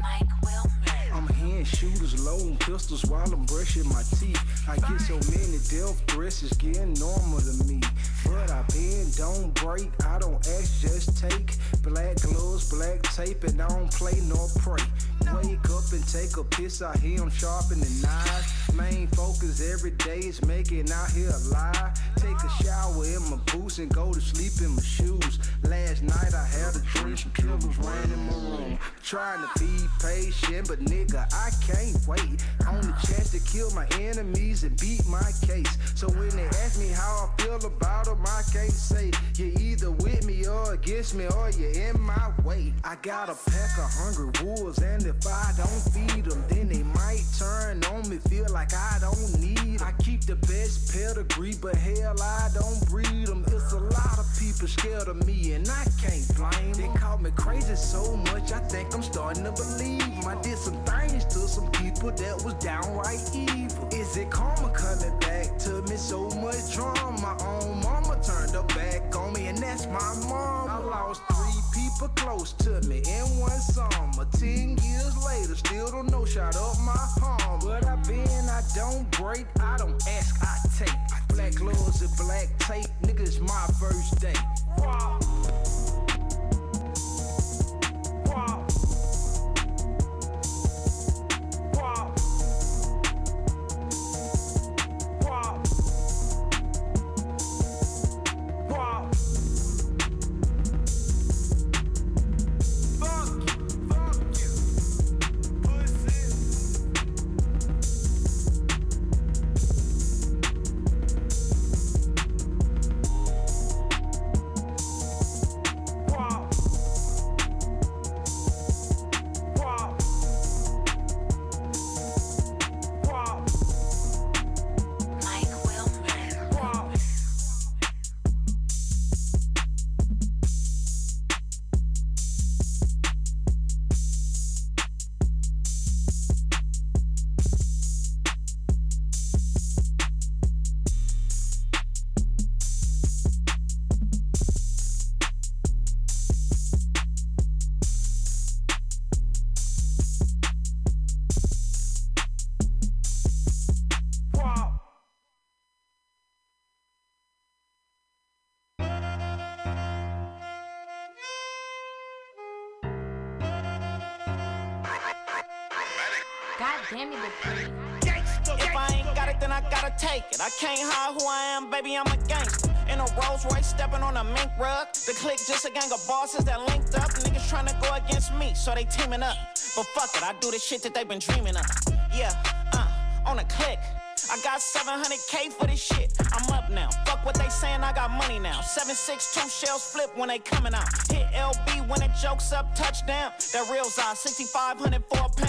Mike Will I'm hand shooters, loading pistols while I'm brushing my teeth. I get so many death threats, it's getting normal to me. But I bend, don't break, I don't ask, just take. Black gloves, black tape, and I don't play nor pray. Wake up and take a piss out here, I'm sharpening knives. Main focus every day is making out here alive. Take a shower in my boots and go to sleep in my shoes. Last night I had a dream, some killers ran in my room. Trying to be patient, but nigga, I can't wait. On the chance to kill my enemies and beat my case. So when they ask me how I feel about them, I can't say you're either with me or against me or you're in my way. I got a pack of hungry wolves, and if I don't feed them, then they might turn on me, feel like I don't need 'em. I keep the best pedigree, but hell, I don't breed them. It's a lot of people scared of me, and I can't blame 'em. They call me crazy so much, I think I'm starting to believe. I did some things to some people that was downright evil. Is it karma coming back to me? So much drama. My own mama turned her back on me, and that's my mom. I lost three people close to me in one summer. Ten years later, still don't know, shot up my home. But I been, I don't break, I don't ask, I take. Black gloves and black tape, niggas my first day. Wow. Can't hide who I am, baby, I'm a gangster. In a Rolls Royce, stepping on a mink rug. The clique just a gang of bosses that linked up. Niggas trying to go against me, so they teaming up. But fuck it, I do the shit that they been dreaming of. Yeah, uh, on a click. I got 700k for this shit. I'm up now. Fuck what they saying, I got money now. 762 shells flip when they coming out. Hit LB when it jokes up, touchdown. That real eye, 6500 for a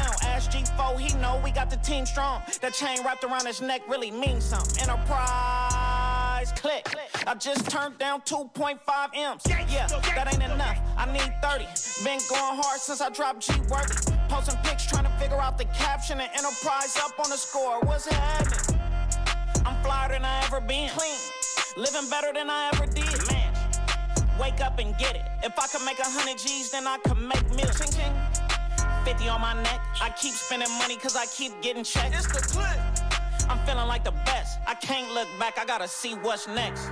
G4, he know we got the team strong. That chain wrapped around his neck really means something. Enterprise click. I just turned down 2.5 M's. Yeah, that ain't enough. I need 30. Been going hard since I dropped G Worthy. Posting pics trying to figure out the caption and Enterprise up on the score. What's happening? I'm flyer than I ever been. Clean. Living better than I ever did. Man. Wake up and get it. If I could make a hundred G's, then I could make millions. Ching, ching. 50 on my neck. I keep spending money cause I keep getting checked. It's the clip. I'm feeling like the best. I can't look back, I gotta see what's next.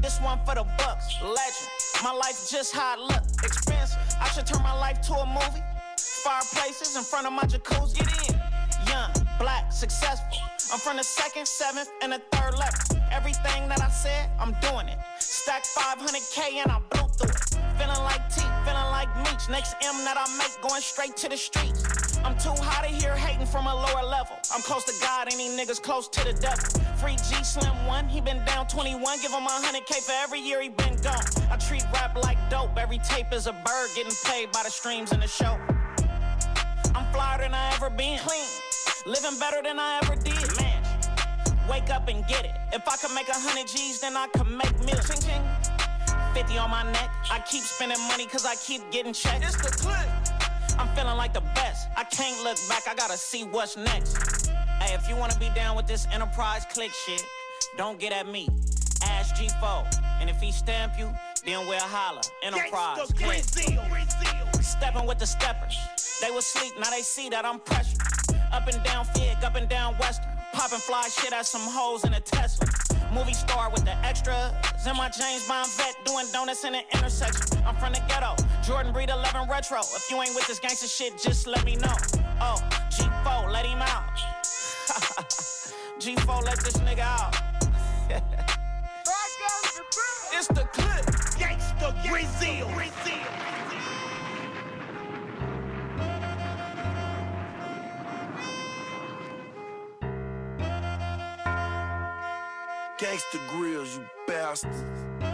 This one for the bucks, legend. My life just how it look, expensive. I should turn my life to a movie. Fireplaces in front of my jacuzzi. Get in. Young, black, successful. I'm from the second, seventh, and the third level. Everything that I said, I'm doing it. Stack 500k and I blew through it. Feeling like T, feeling like Meech. Next M that I make going straight to the streets. I'm too high to hear hating from a lower level. I'm close to God, any niggas close to the devil. Free G Slim one, he been down 21. Give him a 100k for every year he been gone. I treat rap like dope. Every tape is a bird getting paid by the streams in the show. I'm flyer than I ever been. Clean. Living better than I ever did. Man. Wake up and get it. If I could make a hundred G's, then I could make millions. Ching, ching. 50 on my neck. I keep spending money cause I keep getting checked. It's the clip. I'm feeling like the best. I can't look back, I gotta see what's next. Hey, if you wanna be down with this enterprise click shit, don't get at me. Ask G4. And if he stamp you, then we'll holler. Enterprise click. Stepping with the steppers. They was sleep, now they see that I'm pressured. Up and down Fig, up and down Western. Popping fly shit at some hoes in a Tesla. Movie star with the extras. In my James Bond vet doing donuts in the intersection. I'm from the ghetto. Jordan Bred 11 Retro. If you ain't with this gangster shit, just let me know. Oh, G4, let him out. G4, let this nigga out. it's the clip. Gangsta Brazil. Gangsta Grillz, you bastards.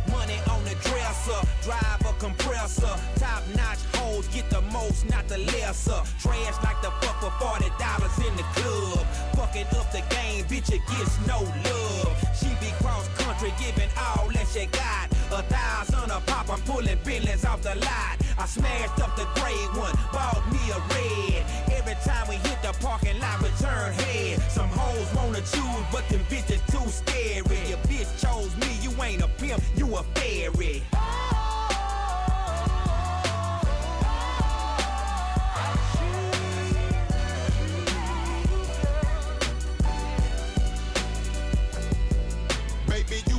Dresser, drive a compressor. Top notch hoes get the most, not the lesser. Trash like the fuck for forty dollars in the club. Fucking up the game, bitch, it gets no love. She be cross country, giving all that she got. A thousand a pop, I'm pulling billions off the lot. I smashed up the gray one, bought me a red. Every time we hit the parking lot, return head. Some hoes wanna choose, but them bitches too scary. You ain't a pimp, you a fairy.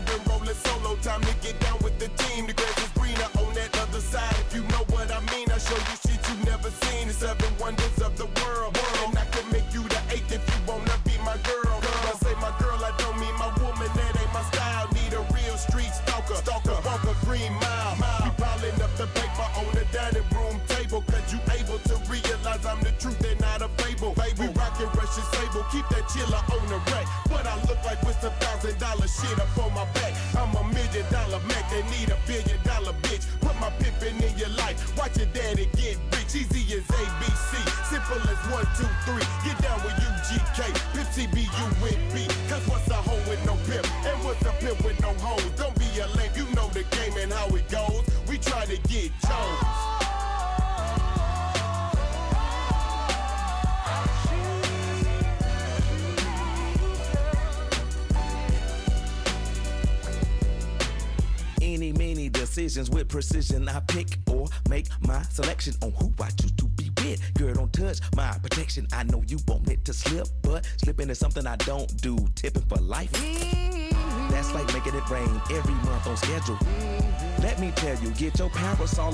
Been rolling solo, time to get down with the team. The grass is greener on that other side. If you know what I mean, I show you shit you never seen. The seven wonders of the world. And Sable. Keep that chiller on the rack. But I look like with some thousand dollar shit up on my back. I'm a million dollar Mac. They need a billion dollar bitch. Put my pimpin' in your life. Watch your daddy get rich. Easy as ABC. Simple as one, two, three. Get down with UGK. Pimp CBU with B. Cause what's a hoe with no pimp? And what's a pimp with no hoes? Don't be a lame. You know the game and how it goes. We try to get Jones. Decisions with precision. I pick or make my selection on who I choose to be with. Girl, don't touch my protection. I know you want it to slip, but slipping is something I don't do. Tipping for life. That's like making it rain every month on schedule. Let me tell you, get your parasol